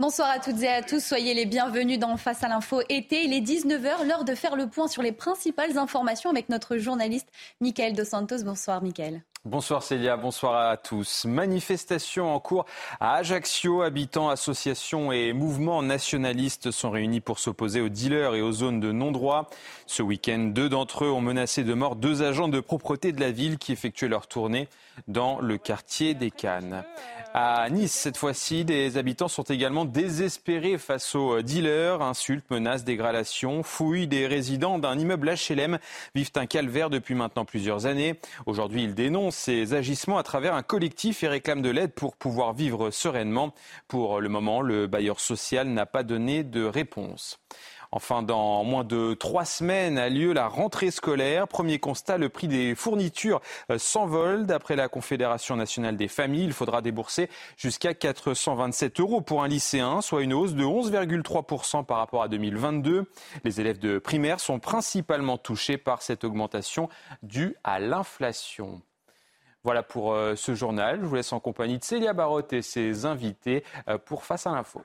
Bonsoir à toutes et à tous. Soyez les bienvenus dans Face à l'info été. Il est 19h, l'heure de faire le point sur les principales informations avec notre journaliste Michael Dos Santos. Bonsoir Michael. Bonsoir Célia, bonsoir à tous. Manifestation en cours à Ajaccio. Habitants, associations et mouvements nationalistes sont réunis pour s'opposer aux dealers et aux zones de non-droit. Ce week-end, deux d'entre eux ont menacé de mort deux agents de propreté de la ville qui effectuaient leur tournée dans le quartier des Cannes. À Nice, cette fois-ci, des habitants sont également désespérés face aux dealers. Insultes, menaces, dégradations, fouilles des résidents d'un immeuble HLM vivent un calvaire depuis maintenant plusieurs années. Aujourd'hui, ils dénoncent ces agissements à travers un collectif et réclament de l'aide pour pouvoir vivre sereinement. Pour le moment, le bailleur social n'a pas donné de réponse. Enfin, dans moins de trois semaines a lieu la rentrée scolaire. Premier constat, le prix des fournitures euh, s'envole. D'après la Confédération nationale des familles, il faudra débourser jusqu'à 427 euros pour un lycéen, soit une hausse de 11,3% par rapport à 2022. Les élèves de primaire sont principalement touchés par cette augmentation due à l'inflation. Voilà pour euh, ce journal. Je vous laisse en compagnie de Célia Barotte et ses invités euh, pour Face à l'info.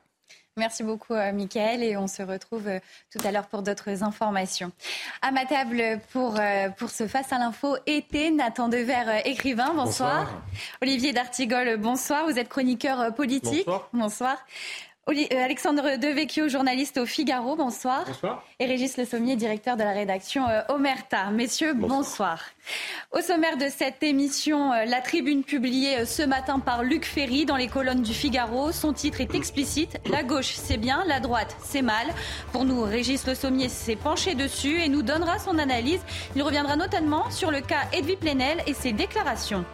Merci beaucoup, euh, Michael, et on se retrouve euh, tout à l'heure pour d'autres informations. À ma table pour, euh, pour ce Face à l'info été, Nathan Dever, écrivain, bonsoir. Olivier D'Artigol, bonsoir. Vous êtes chroniqueur politique. Bonsoir. bonsoir. Euh, Alexandre Devecchio, journaliste au Figaro, bonsoir. Bonsoir. Et Régis Le Sommier, directeur de la rédaction euh, Omerta. Messieurs, bonsoir. Au sommaire de cette émission, euh, la tribune publiée ce matin par Luc Ferry dans les colonnes du Figaro. Son titre est explicite. La gauche, c'est bien, la droite, c'est mal. Pour nous, Régis Le Sommier s'est penché dessus et nous donnera son analyse. Il reviendra notamment sur le cas Edwy Plenel et ses déclarations.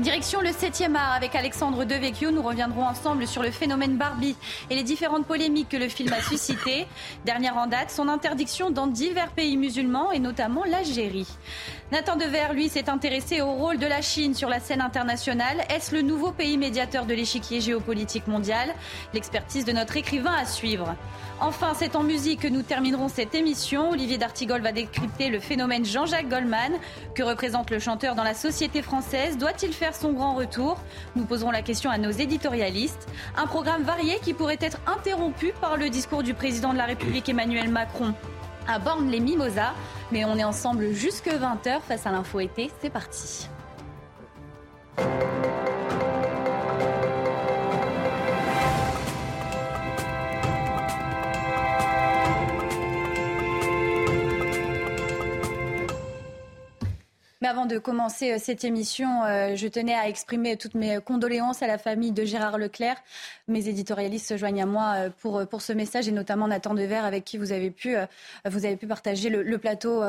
Direction le 7e art avec Alexandre Devecchio. Nous reviendrons ensemble sur le phénomène Barbie et les différentes polémiques que le film a suscitées. Dernière en date, son interdiction dans divers pays musulmans et notamment l'Algérie. Nathan Dever, lui, s'est intéressé au rôle de la Chine sur la scène internationale. Est-ce le nouveau pays médiateur de l'échiquier géopolitique mondial? L'expertise de notre écrivain à suivre. Enfin, c'est en musique que nous terminerons cette émission. Olivier D'Artigol va décrypter le phénomène Jean-Jacques Goldman. Que représente le chanteur dans la société française? Doit-il faire son grand retour Nous poserons la question à nos éditorialistes. Un programme varié qui pourrait être interrompu par le discours du président de la République Emmanuel Macron à Borne-les-Mimosas. Mais on est ensemble jusque 20h face à l'info été. C'est parti. Mais avant de commencer euh, cette émission, euh, je tenais à exprimer toutes mes condoléances à la famille de Gérard Leclerc. Mes éditorialistes se joignent à moi euh, pour, pour ce message et notamment Nathan Dever avec qui vous avez pu, vous avez pu partager le, plateau,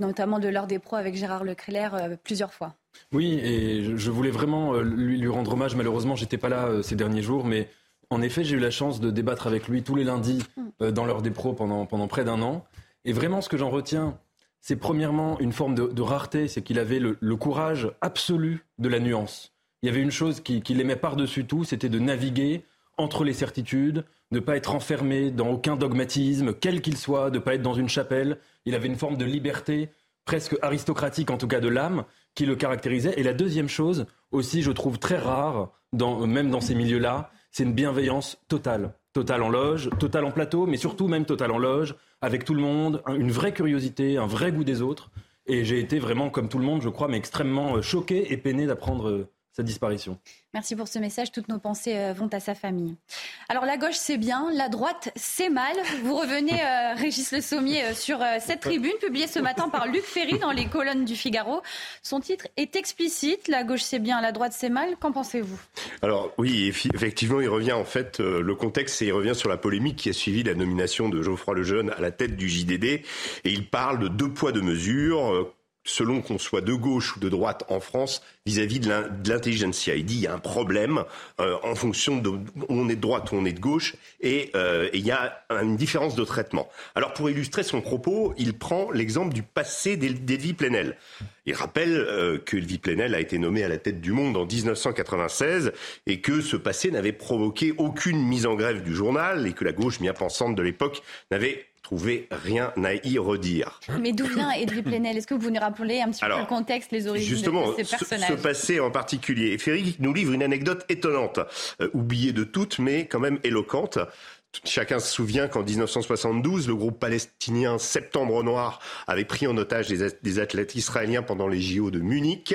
notamment de l'heure des pros avec Gérard Leclerc plusieurs fois. Oui, et je voulais vraiment lui, lui rendre hommage. Malheureusement, j'étais pas là ces derniers jours, mais en effet, j'ai eu la chance de débattre avec lui tous les lundis mm. dans l'heure des pros pendant, pendant près d'un an. Et vraiment, ce que j'en retiens, c'est premièrement une forme de, rareté, c'est qu'il avait le, courage absolu de la nuance. Il y avait une chose qu'il aimait par-dessus tout, c'était de naviguer entre les certitudes, de ne pas être enfermé dans aucun dogmatisme, quel qu'il soit, de ne pas être dans une chapelle. Il avait une forme de liberté presque aristocratique, en tout cas de l'âme, qui le caractérisait. Et la deuxième chose, aussi, je trouve très rare, même dans ces milieux-là, c'est une bienveillance totale. Totale en loge, totale en plateau, mais surtout même totale en loge, avec tout le monde, une vraie curiosité, un vrai goût des autres. Et j'ai été vraiment, comme tout le monde, je crois, mais extrêmement euh, choqué et peiné d'apprendre euh, sa disparition. Merci pour ce message. Toutes nos pensées euh, vont à sa famille. Alors la gauche c'est bien, la droite c'est mal. Vous revenez, euh, Régis Le Sommier, euh, sur cette tribune publiée ce matin par Luc Ferry dans les colonnes du Figaro. Son titre est explicite. La gauche c'est bien, la droite c'est mal. Qu'en pensez-vous? Alors oui, effectivement, il revient en fait le contexte, et il revient sur la polémique qui a suivi la nomination de Geoffroy Lejeune à la tête du JDD, et il parle de deux poids deux mesures selon qu'on soit de gauche ou de droite en France vis-à-vis de l'intelligentsia. Il dit il y a un problème euh, en fonction de on est de droite ou on est de gauche euh, et il y a une différence de traitement. Alors pour illustrer son propos, il prend l'exemple du passé d'Edwy Plenel. Il rappelle euh, que Plenel a été nommé à la tête du Monde en 1996 et que ce passé n'avait provoqué aucune mise en grève du journal et que la gauche bien pensante de l'époque n'avait trouvé rien à y redire. Mais d'où vient Edwy Plenel? Est-ce que vous nous rappelez un petit peu le contexte, les origines justement, de ces personnages ce, passé en particulier. Ferry nous livre une anecdote étonnante, euh, oubliée de toutes, mais quand même éloquente. Chacun se souvient qu'en 1972, le groupe palestinien Septembre Noir avait pris en otage des, athlètes israéliens pendant les JO de Munich.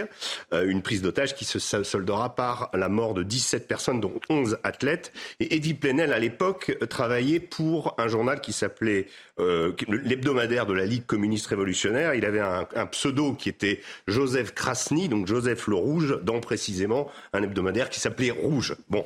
Euh, une prise d'otage qui se soldera par la mort de 17 personnes, dont 11 athlètes. Et Eddie Plenel, à l'époque, travaillait pour un journal qui s'appelait euh, l'hebdomadaire de la Ligue communiste révolutionnaire. Il avait un, pseudo qui était Joseph Krasny, donc Joseph le Rouge, dans précisément un hebdomadaire qui s'appelait Rouge. Bon,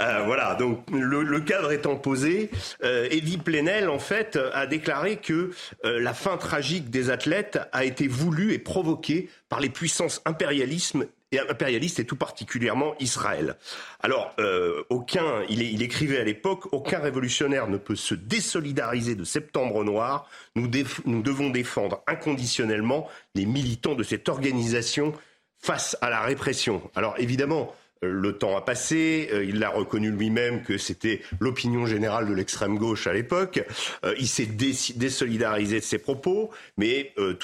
euh, voilà. Donc le, le cadre étant posé, euh, Eddie Plenel, en fait, a déclaré que euh, la fin tragique des athlètes a été voulue et provoquée par les puissances impérialisme et impérialistes et tout particulièrement Israël. Alors, euh, aucun, il, écrivait à l'époque, aucun révolutionnaire ne peut se désolidariser de Septembre Noir. Nous, nous devons défendre inconditionnellement les militants de cette organisation face à la répression. Alors évidemment, le temps a passé, euh, il l'a reconnu lui-même que c'était l'opinion générale de l'extrême gauche à l'époque. Euh, il s'est désolidarisé de ses propos, mais euh,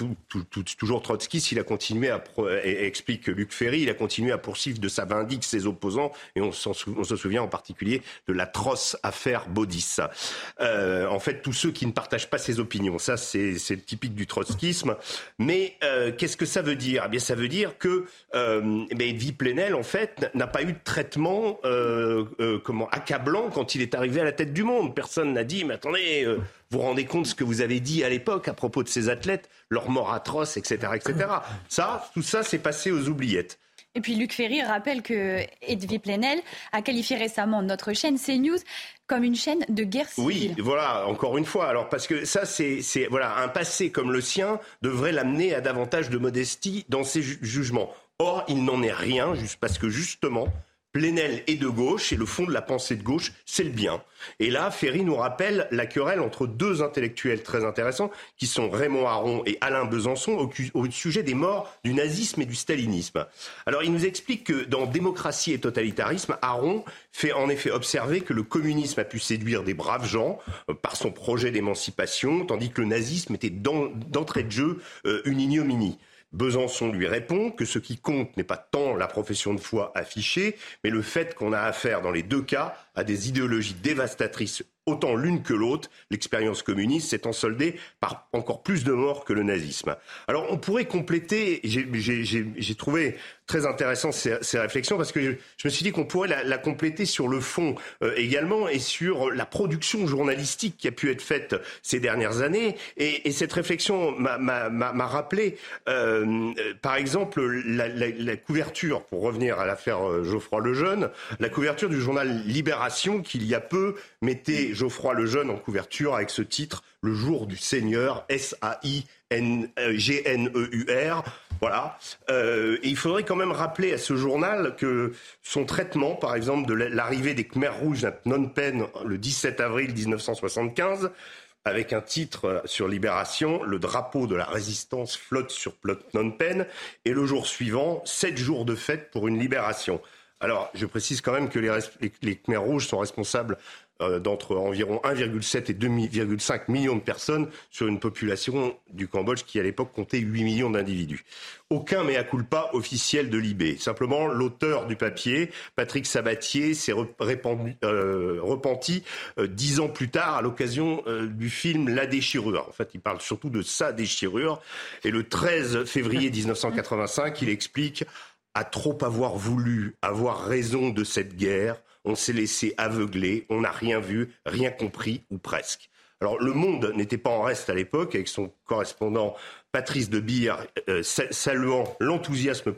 toujours Trotsky, il a continué à explique Luc Ferry, il a continué à poursuivre de sa vindicte ses opposants, et on, se souvient en particulier de l'atroce affaire Baudis. en fait, tous ceux qui ne partagent pas ses opinions, ça c'est typique du trotskisme. Mais qu'est-ce que ça veut dire? Eh bien, ça veut dire que euh, Plenel, en fait, n'a pas eu de traitement euh, euh, comment accablant quand il est arrivé à la tête du monde. Personne n'a dit, mais attendez, euh, vous vous rendez compte de ce que vous avez dit à l'époque à propos de ces athlètes, leur mort atroce, etc., etc. Ça, tout ça, s'est passé aux oubliettes. Et puis Luc Ferry rappelle que Edwy Plenel a qualifié récemment notre chaîne CNews comme une chaîne de guerre civile. Oui, voilà, encore une fois. Alors parce que ça, c'est voilà, un passé comme le sien devrait l'amener à davantage de modestie dans ses jugements. Or, il n'en est rien, juste parce que justement, Plenel est de gauche et le fond de la pensée de gauche, c'est le bien. Et là, Ferry nous rappelle la querelle entre deux intellectuels très intéressants, qui sont Raymond Aron et Alain Besançon, au, sujet des morts du nazisme et du stalinisme. Alors, il nous explique que dans Démocratie et totalitarisme, Aron fait en effet observer que le communisme a pu séduire des braves gens euh, par son projet d'émancipation, tandis que le nazisme était d'entrée de jeu euh, une ignominie. Besançon lui répond que ce qui compte n'est pas tant la profession de foi affichée, mais le fait qu'on a affaire dans les deux cas à des idéologies dévastatrices autant l'une que l'autre, l'expérience communiste s'étant soldée par encore plus de morts que le nazisme. Alors on pourrait compléter, j'ai trouvé très intéressant ces, réflexions parce que je, me suis dit qu'on pourrait la, compléter sur le fond euh, également et sur la production journalistique qui a pu être faite ces dernières années. Et, cette réflexion m'a rappelé, euh, par exemple, la, couverture, pour revenir à l'affaire euh, Geoffroy Lejeune, la couverture du journal Libération qui il y a peu mettait Geoffroy Lejeune en couverture avec ce titre Le jour du Seigneur, S-A-I-N-G-N-E-U-R. Voilà. Euh, il faudrait quand même rappeler à ce journal que son traitement, par exemple, de l'arrivée des Khmers rouges à Phnom Penh le 17 avril 1975, avec un titre sur Libération, le drapeau de la résistance flotte sur Phnom Penh, et le jour suivant, sept jours de fête pour une libération. Alors, je précise quand même que les, les Khmer rouges sont responsables euh, d'entre environ 1,7 et 2,5 millions de personnes sur une population du Cambodge qui à l'époque comptait 8 millions d'individus. Aucun mea culpa officiel de Libé. Simplement, l'auteur du papier, Patrick Sabatier, s'est euh, repenti euh, dix ans plus tard à l'occasion du film La déchirure. En fait, il parle surtout de sa déchirure. Et le 13 février 1985, il explique à trop avoir voulu avoir raison de cette guerre, on s'est laissé aveugler, on n'a rien vu, rien compris, ou presque. Alors le monde n'était pas en reste à l'époque, avec son correspondant Patrice de Beer euh, saluant l'enthousiasme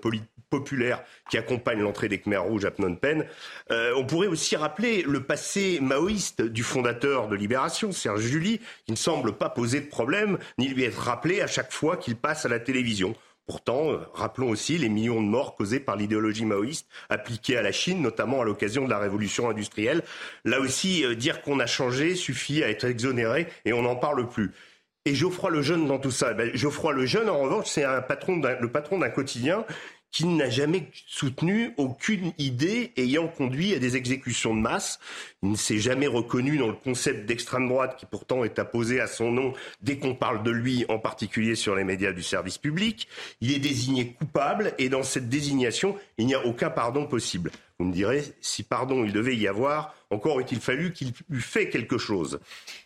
populaire qui accompagne l'entrée des Khmers rouges à Phnom Penh. Euh, on pourrait aussi rappeler le passé maoïste du fondateur de Libération, Serge Julie, qui ne semble pas poser de problème, ni lui être rappelé à chaque fois qu'il passe à la télévision. Pourtant, euh, rappelons aussi les millions de morts causés par l'idéologie maoïste appliquée à la Chine, notamment à l'occasion de la révolution industrielle. Là aussi, euh, dire qu'on a changé suffit à être exonéré et on n'en parle plus. Et Geoffroy Lejeune dans tout ça, ben, Geoffroy Lejeune, en revanche, c'est un patron le patron d'un quotidien qu'il n'a jamais soutenu aucune idée ayant conduit à des exécutions de masse. Il ne s'est jamais reconnu dans le concept d'extrême droite qui pourtant est apposé à son nom dès qu'on parle de lui, en particulier sur les médias du service public. Il est désigné coupable et dans cette désignation, il n'y a aucun pardon possible. Vous me direz, si pardon il devait y avoir, encore eût-il fallu qu'il eût fait quelque chose.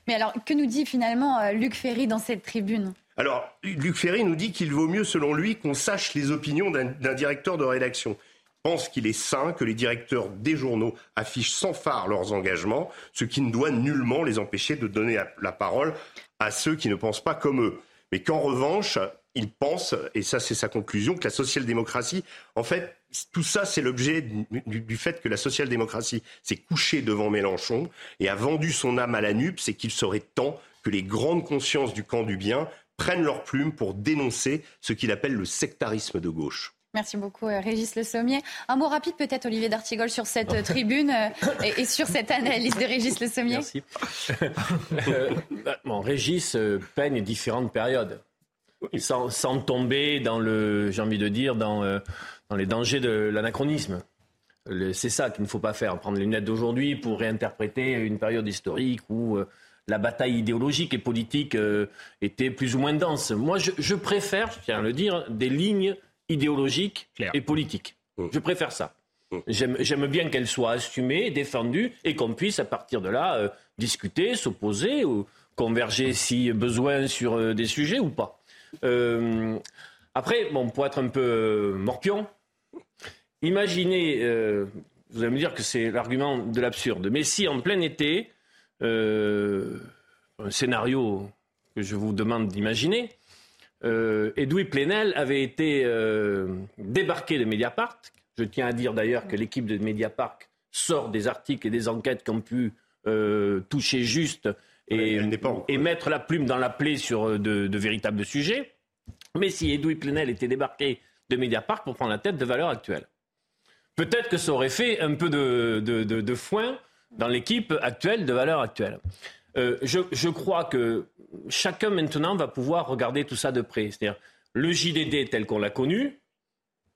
Mais alors, que nous dit finalement euh, Luc Ferry dans cette tribune? Alors, Luc Ferry nous dit qu'il vaut mieux, selon lui, qu'on sache les opinions d'un directeur de rédaction. Pense qu'il est sain que les directeurs des journaux affichent sans phare leurs engagements, ce qui ne doit nullement les empêcher de donner la parole à ceux qui ne pensent pas comme eux. Mais qu'en revanche, il pense, et ça c'est sa conclusion, que la social-démocratie, en fait, tout ça c'est l'objet du, du, fait que la social-démocratie s'est couchée devant Mélenchon et a vendu son âme à la nupe, c'est qu'il serait temps que les grandes consciences du camp du bien prennent leur plume pour dénoncer ce qu'il appelle le sectarisme de gauche. Merci beaucoup, euh, Régis Le Sommier. Un mot rapide, peut-être, Olivier D'Artigol, sur cette euh, tribune euh, et, sur cette analyse de Régis Le Sommier. Merci. Bah, bon, Régis peigne différentes périodes, sans, sans, tomber dans le, j'ai envie de dire, dans, dans les dangers de l'anachronisme. C'est ça qu'il ne faut pas faire, prendre les lunettes d'aujourd'hui pour réinterpréter une période historique où la bataille idéologique et politique euh, était plus ou moins dense. Moi, je, préfère, je tiens à le dire, des lignes idéologiques et politiques. Mmh. Je préfère ça. Mmh. J'aime bien qu'elles soient assumées, défendues, et qu'on puisse, à partir de là, euh, discuter, s'opposer, ou converger si besoin sur euh, des sujets ou pas. après, bon, pour être un peu morpion, imaginez, vous allez me dire que c'est l'argument de l'absurde, mais si en plein été, euh, un scénario que je vous demande d'imaginer. Euh, Edoui Plenel avait été euh, débarqué de Mediapart. Je tiens à dire d'ailleurs que l'équipe de Mediapart sort des articles et des enquêtes qui ont pu euh, toucher juste et, et, mettre la plume dans la plaie sur de, de véritables sujets. Mais si Edoui Plenel était débarqué de Mediapart pour prendre la tête de valeur actuelle, peut-être que ça aurait fait un peu de, de, de foin dans l'équipe actuelle de valeur actuelle. Euh, je, crois que chacun maintenant va pouvoir regarder tout ça de près. C'est-à-dire le JDD tel qu'on l'a connu,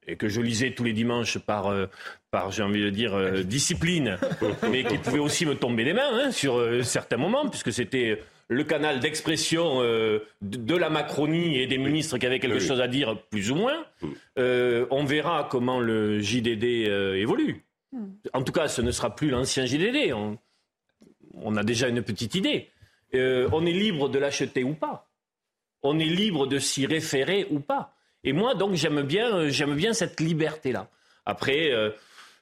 et que je lisais tous les dimanches par, euh, par j'ai envie de dire, euh, discipline, mais qui pouvait aussi me tomber les mains hein, sur certains moments, puisque c'était le canal d'expression de, la Macronie et des ministres qui avaient quelque chose à dire, plus ou moins. on verra comment le JDD évolue. Hmm. En tout cas, ce ne sera plus l'ancien JDD. On, a déjà une petite idée. Euh, on est libre de l'acheter ou pas. On est libre de s'y référer ou pas. Et moi, donc, j'aime bien, euh, j'aime bien cette liberté-là. Après, euh,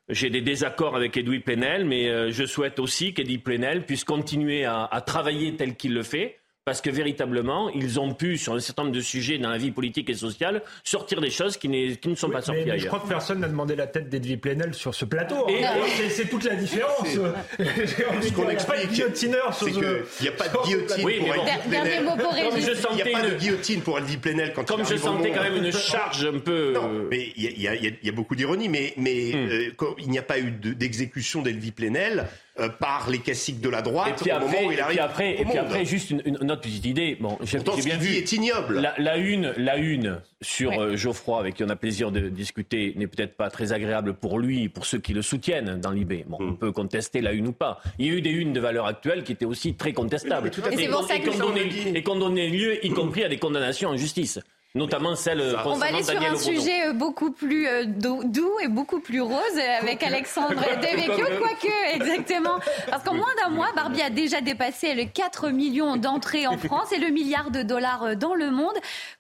j'ai des désaccords avec Edoui Plenel, mais je souhaite aussi qu'Edoui Plenel puisse continuer à travailler tel qu'il le fait parce que véritablement, ils ont pu, sur un certain nombre de sujets dans la vie politique et sociale, sortir des choses qui, qui ne sont pas sorties mais, ailleurs. Je crois que personne n'a demandé la tête d'Edwy Plenel sur ce plateau. Et, hein. c'est toute la différence. Ce qu'on explique, c'est qu'il n'y a pas de guillotine pour Edwy Plenel. Il n'y a pas de guillotine pour Edwy Plenel quand Comme je sentais quand même une charge un peu... Non, mais il y, a beaucoup d'ironie, mais, mais hmm. euh, il n'y a pas eu d'exécution d'Edwy Plenel euh, par les classiques de la droite et puis après, au moment où il arrive. Et puis après, et puis après juste une, une, autre petite idée. Bon, j'ai bien vu. est ignoble. La, la, une, la une sur euh, Geoffroy, avec qui on a plaisir de discuter, n'est peut-être pas très agréable pour lui, pour ceux qui le soutiennent dans l'IB. Bon, on hmm. peut contester la une ou pas. Il y a eu des unes de valeur actuelle qui étaient aussi très contestables. et qu'on donnait lieu, y compris à des condamnations en justice notamment celle On va aller sur un sujet euh, beaucoup plus euh, doux et beaucoup plus rose avec Alexandre Devecchio, quoique exactement. Parce qu'en moins d'un mois, Barbie a déjà dépassé les 4 millions d'entrées en France et le milliard de dollars euh, dans le monde.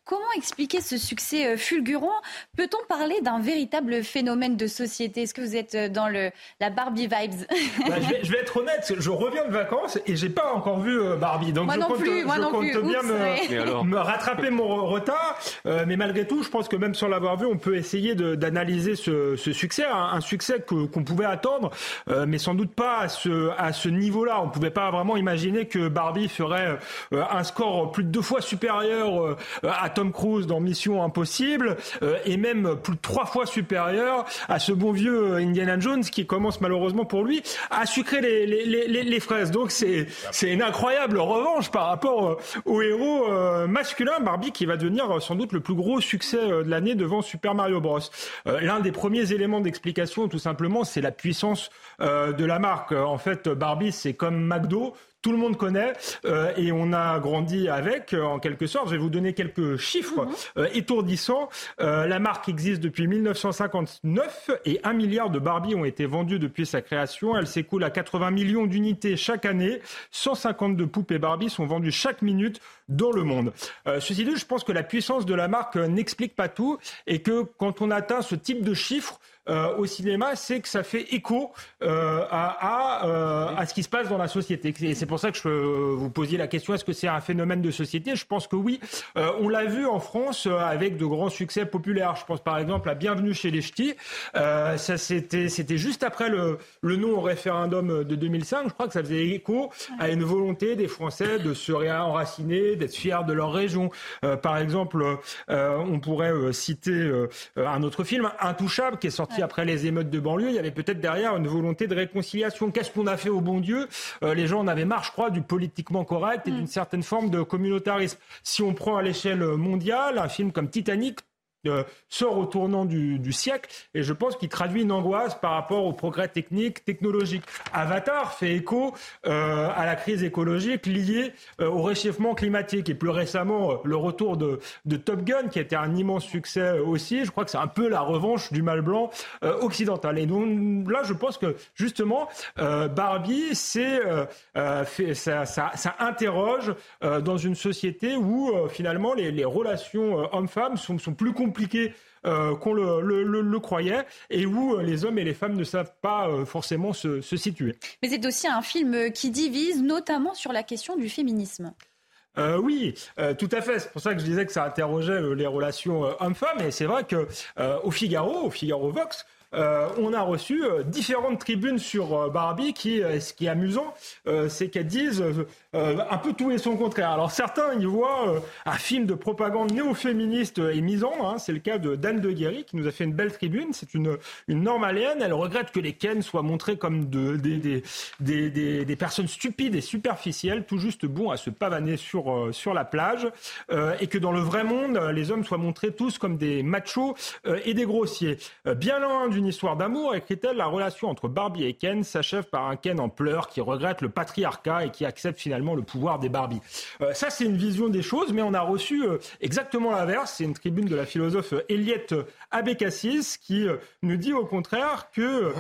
Comment expliquer ce succès fulgurant? Peut-on parler d'un véritable phénomène de société? Est-ce que vous êtes dans le, la Barbie vibes? Bah, je, vais, être honnête, je reviens de vacances et j'ai pas encore vu Barbie. Donc moi je non compte, plus, moi je non compte plus. bien me, me, rattraper mon retard. Euh, mais malgré tout, je pense que même sans l'avoir vu, on peut essayer d'analyser ce, ce, succès, un, succès qu'on pouvait attendre, euh, mais sans doute pas à ce, à ce niveau-là. On ne pouvait pas vraiment imaginer que Barbie ferait euh, un score plus de deux fois supérieur à Tom Cruise dans Mission Impossible et même plus de trois fois supérieur à ce bon vieux Indiana Jones qui commence malheureusement pour lui à sucrer les, les, les, fraises. Donc c'est c'est une incroyable revanche par rapport au héros masculin Barbie qui va devenir sans doute le plus gros succès de l'année devant Super Mario Bros. L'un des premiers éléments d'explication tout simplement c'est la puissance de la marque. En fait Barbie c'est comme McDo tout le monde connaît euh, et on a grandi avec, euh, en quelque sorte. Je vais vous donner quelques chiffres mhm. euh, étourdissants. la marque existe depuis 1959 et un milliard de Barbie ont été vendus depuis sa création. Elle s'écoule à 80 millions d'unités chaque année. 152 poupées Barbie sont vendues chaque minute dans le monde. ceci dit, je pense que la puissance de la marque n'explique pas tout et que quand on atteint ce type de chiffres, euh, au cinéma, c'est que ça fait écho euh, à, euh, à, ce qui se passe dans la société. Et c'est pour ça que je vous posiez la question est-ce que c'est un phénomène de société? Je pense que oui. on l'a vu en France avec de grands succès populaires. Je pense par exemple à Bienvenue chez les Ch'tis. ça c'était c'était juste après le, le non au référendum de 2005. Je crois que ça faisait écho à une volonté des Français de se réenraciner, d'être fiers de leur région. par exemple, on pourrait citer un autre film, Intouchable, qui est sorti après les émeutes de banlieue, il y avait peut-être derrière une volonté de réconciliation. Qu'est-ce qu'on a fait au bon Dieu? Euh, Les gens en avaient marre, je crois, du politiquement correct et mm. d'une certaine forme de communautarisme. Si on prend à l'échelle mondiale un film comme Titanic, euh, sort au tournant du, siècle et je pense qu'il traduit une angoisse par rapport au progrès technique, technologique. Avatar fait écho euh, à la crise écologique liée euh, au réchauffement climatique et plus récemment le retour de, Top Gun qui a été un immense succès aussi. Je crois que c'est un peu la revanche du mal blanc occidental. Et donc là, je pense que justement Barbie, c'est ça, ça, interroge dans une société où finalement les, relations hommes-femmes sont, sont plus compliquées compliqué euh, qu'on le, croyait et où euh, les hommes et les femmes ne savent pas euh, forcément se, situer. Mais c'est aussi un film qui divise, notamment sur la question du féminisme. oui, tout à fait. C'est pour ça que je disais que ça interrogeait les relations hommes-femmes. Et c'est vrai que au Figaro, au Figaro Vox, euh, on a reçu euh, différentes tribunes sur euh, Barbie qui, ce qui est amusant, c'est qu'elles disent un peu tout et son contraire. Alors certains y voient un film de propagande néo-féministe et misant. Hein. c'est le cas de Dan de Guéry qui nous a fait une belle tribune. C'est une, une normaléenne. Elle regrette que les Ken soient montrés comme de, des, des, des, personnes stupides et superficielles, tout juste bons à se pavaner sur, sur la plage. et que dans le vrai monde, les hommes soient montrés tous comme des machos et des grossiers. bien loin du une histoire d'amour, écrit-elle, la relation entre Barbie et Ken s'achève par un Ken en pleurs qui regrette le patriarcat et qui accepte finalement le pouvoir des Barbie. Euh, ça, c'est une vision des choses, mais on a reçu euh, exactement l'inverse. C'est une tribune de la philosophe Eliette Abécassis qui euh, nous dit au contraire que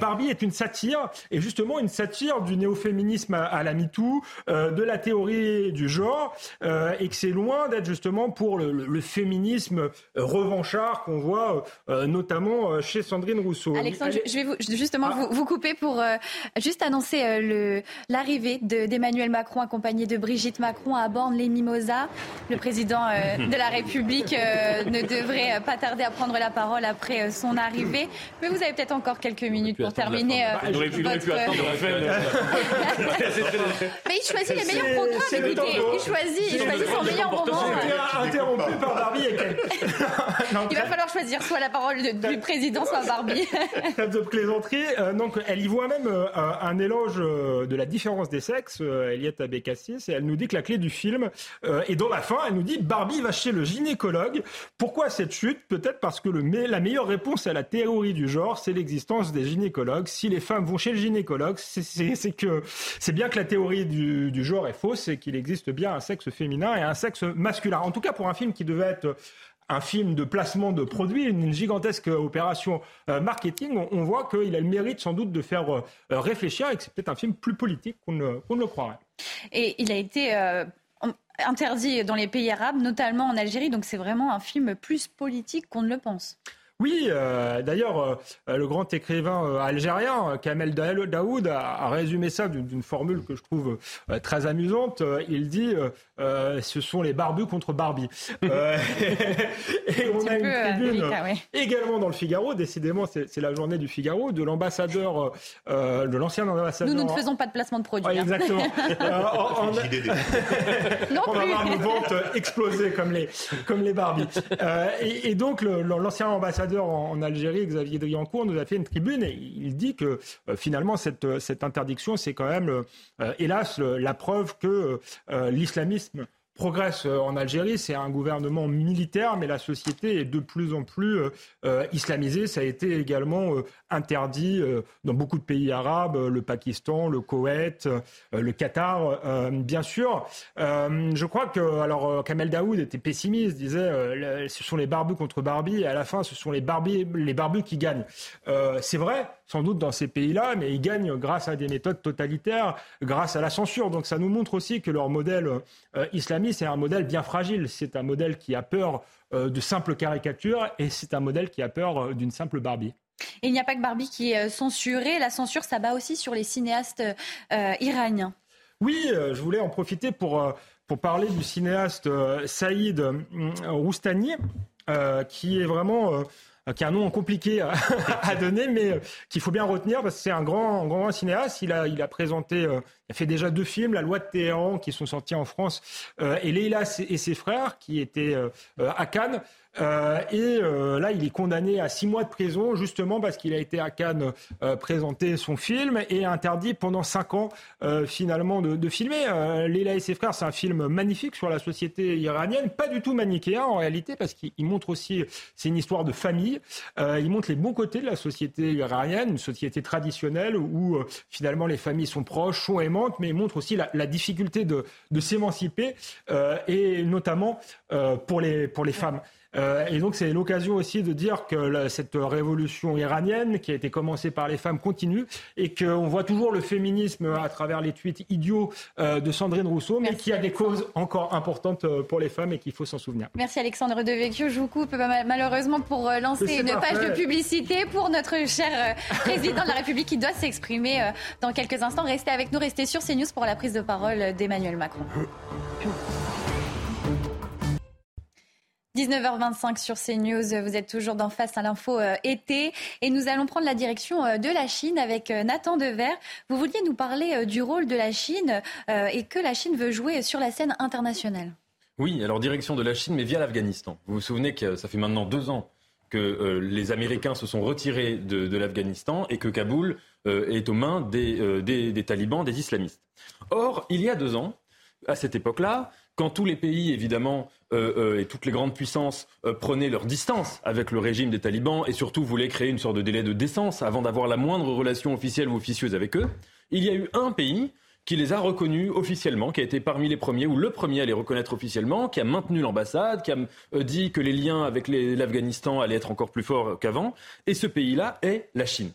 Barbie est une satire, et justement une satire du néo-féminisme à, la MeToo, de la théorie du genre, et que c'est loin d'être justement pour le, le féminisme revanchard qu'on voit notamment chez Sandrine Rousseau. Alexandre, je vais vous, justement ah. vous, couper pour euh, juste annoncer euh, l'arrivée d'Emmanuel Macron accompagné de Brigitte Macron à Borne-les-Mimosas. Le président euh, de la République ne devrait pas tarder à prendre la parole après son arrivée. Mais vous avez peut-être encore quelques minutes pour terminer. il aurait pu, attendre Mais il choisit les meilleurs programmes. Écoutez, il choisit, il choisit son meilleur moment. Interrompu par Barbie et Il va falloir choisir soit la parole du président, soit Barbie. Barbie. de plaisanterie. Euh, donc, elle y voit même euh, un éloge euh, de la différence des sexes, Eliette Abécassis, et elle nous dit que la clé du film est dans la fin. Elle nous dit Barbie va chez le gynécologue. Pourquoi cette chute? Peut-être parce que le, la meilleure réponse à la théorie du genre, c'est l'existence des gynécologues. Si les femmes vont chez le gynécologue, c'est que c'est bien que la théorie du, du genre est fausse et qu'il existe bien un sexe féminin et un sexe masculin. En tout cas, pour un film qui devait être un film de placement de produits, une gigantesque opération euh, marketing, on, voit qu'il a le mérite sans doute de faire euh, réfléchir et que c'est peut-être un film plus politique qu'on ne, le croirait. Et il a été euh, interdit dans les pays arabes, notamment en Algérie, donc c'est vraiment un film plus politique qu'on ne le pense. Oui, euh, d'ailleurs, euh, le grand écrivain euh, algérien Kamel Daoud a, résumé ça d'une formule que je trouve très amusante. Il dit ce sont les barbus contre Barbie. et on a une tribune également dans le Figaro. Décidément, c'est la journée du Figaro de l'ambassadeur, de l'ancien ambassadeur. Nous, nous ne faisons pas de placement de produits. Hein. exactement. on, va voir nos ventes exploser comme les comme les Barbies. et, et, donc l'ancien ambassadeur en, Algérie, Xavier Driancourt, nous a fait une tribune et il dit que euh, finalement cette, cette interdiction, c'est quand même, euh, hélas, la preuve que euh, l'islamisme progresse euh, en Algérie. C'est un gouvernement militaire, mais la société est de plus en plus euh, euh, islamisée. Ça a été également interdit dans beaucoup de pays arabes, le Pakistan, le Koweït, le Qatar, bien sûr. je crois que, alors, Kamel Daoud était pessimiste, disait, ce sont les barbus contre Barbie, et à la fin, ce sont les, barbus, les barbus qui gagnent. c'est vrai, sans doute dans ces pays-là, mais ils gagnent grâce à des méthodes totalitaires, grâce à la censure. Donc ça nous montre aussi que leur modèle euh, islamiste est un modèle bien fragile. C'est un modèle qui a peur euh, de simples caricatures et c'est un modèle qui a peur euh, d'une simple Barbie. Et il n'y a pas que Barbie qui est censurée. La censure s'abat aussi sur les cinéastes iraniens. Oui, je voulais en profiter pour, pour parler du cinéaste Saïd Roustani, qui est vraiment qui est un nom compliqué à, donner, mais euh, qu'il faut bien retenir parce que c'est un grand, grand cinéaste. Il a, il a présenté, euh, il a fait déjà deux films, La Loi de Téhéran, qui sont sortis en France, et Leila et ses frères, qui étaient à Cannes. Euh, et euh, là, il est condamné à six mois de prison justement parce qu'il a été à Cannes euh, présenter son film et interdit pendant cinq ans finalement de, filmer. Léla et ses frères, c'est un film magnifique sur la société iranienne, pas du tout manichéen en réalité parce qu'il montre aussi, c'est une histoire de famille. il montre les bons côtés de la société iranienne, une société traditionnelle où finalement les familles sont proches, sont aimantes, mais montre aussi la, difficulté de, s'émanciper et notamment les pour les femmes. Euh, et donc c'est l'occasion aussi de dire que cette révolution iranienne, qui a été commencée par les femmes, continue et qu'on voit toujours le féminisme à travers les tweets idiots euh, de Sandrine Rousseau, mais qui a des causes encore importantes euh, pour les femmes et qu'il faut s'en souvenir. Merci Alexandre Devecchio. Je vous coupe malheureusement pour lancer une page de publicité pour notre cher président de la République qui doit s'exprimer dans quelques instants. Restez avec nous, restez sur CNews pour la prise de parole d'Emmanuel Macron. 19h25 sur CNews, vous êtes toujours dans Face à l'info euh, été et nous allons prendre la direction euh, de la Chine avec euh, Nathan Dever. Vous vouliez nous parler du rôle de la Chine et que la Chine veut jouer sur la scène internationale. Oui, alors direction de la Chine mais via l'Afghanistan. Vous vous souvenez que ça fait maintenant deux ans que les Américains se sont retirés de, l'Afghanistan et que Kaboul est aux mains des, des talibans, des islamistes. Or, il y a deux ans, à cette époque-là, quand tous les pays, évidemment, euh, euh, et toutes les grandes puissances euh, prenaient leur distance avec le régime des talibans et surtout voulaient créer une sorte de délai de décence avant d'avoir la moindre relation officielle ou officieuse avec eux, il y a eu un pays qui les a reconnus officiellement, qui a été parmi les premiers, ou le premier à les reconnaître officiellement, qui a maintenu l'ambassade, qui a dit que les liens avec l'Afghanistan allaient être encore plus forts qu'avant. Et ce pays-là est la Chine.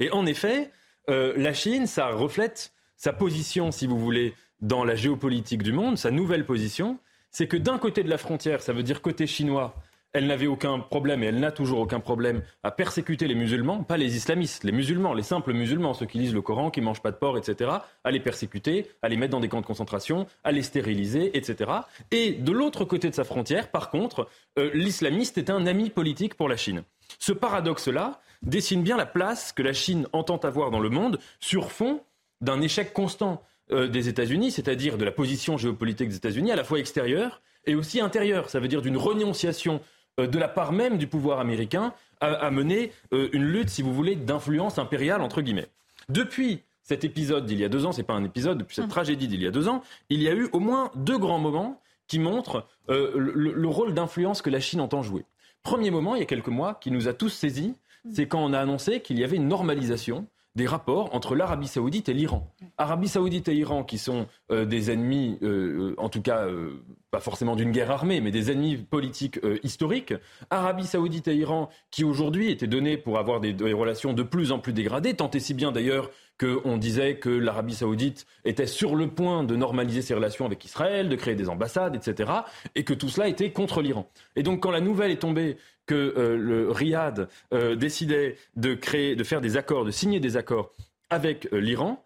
Et en effet, la Chine, ça reflète sa position, si vous voulez, dans la géopolitique du monde, sa nouvelle position, c'est que d'un côté de la frontière, ça veut dire côté chinois, elle n'avait aucun problème et elle n'a toujours aucun problème à persécuter les musulmans, pas les islamistes, les musulmans, les simples musulmans, ceux qui lisent le Coran, qui mangent pas de porc, etc., à les persécuter, à les mettre dans des camps de concentration, à les stériliser, etc. Et de l'autre côté de sa frontière, par contre, euh, l'islamiste est un ami politique pour la Chine. Ce paradoxe-là dessine bien la place que la Chine entend avoir dans le monde sur fond d'un échec constant euh, des États-Unis, c'est-à-dire de la position géopolitique des États-Unis, à la fois extérieure et aussi intérieure. Ça veut dire d'une renonciation euh, de la part même du pouvoir américain à, mener euh, une lutte, si vous voulez, d'influence impériale, entre guillemets. Depuis cet épisode d'il y a deux ans, c'est pas un épisode, depuis cette hum. tragédie d'il y a deux ans, il y a eu au moins deux grands moments qui montrent le, rôle d'influence que la Chine entend jouer. Premier moment, il y a quelques mois, qui nous a tous saisis, hum. c'est quand on a annoncé qu'il y avait une normalisation des rapports entre l'Arabie saoudite et l'Iran. Arabie saoudite et Iran, qui sont euh, des ennemis, euh, en tout cas pas forcément d'une guerre armée, mais des ennemis politiques euh, historiques. Arabie saoudite et Iran, qui aujourd'hui étaient donnés pour avoir des, des, relations de plus en plus dégradées, tant et si bien d'ailleurs qu'on disait que l'Arabie saoudite était sur le point de normaliser ses relations avec Israël, de créer des ambassades, etc., et que tout cela était contre l'Iran. Et donc quand la nouvelle est tombée que euh, le Riyad euh, décidait de créer, de faire des accords, de signer des accords avec euh, l'Iran,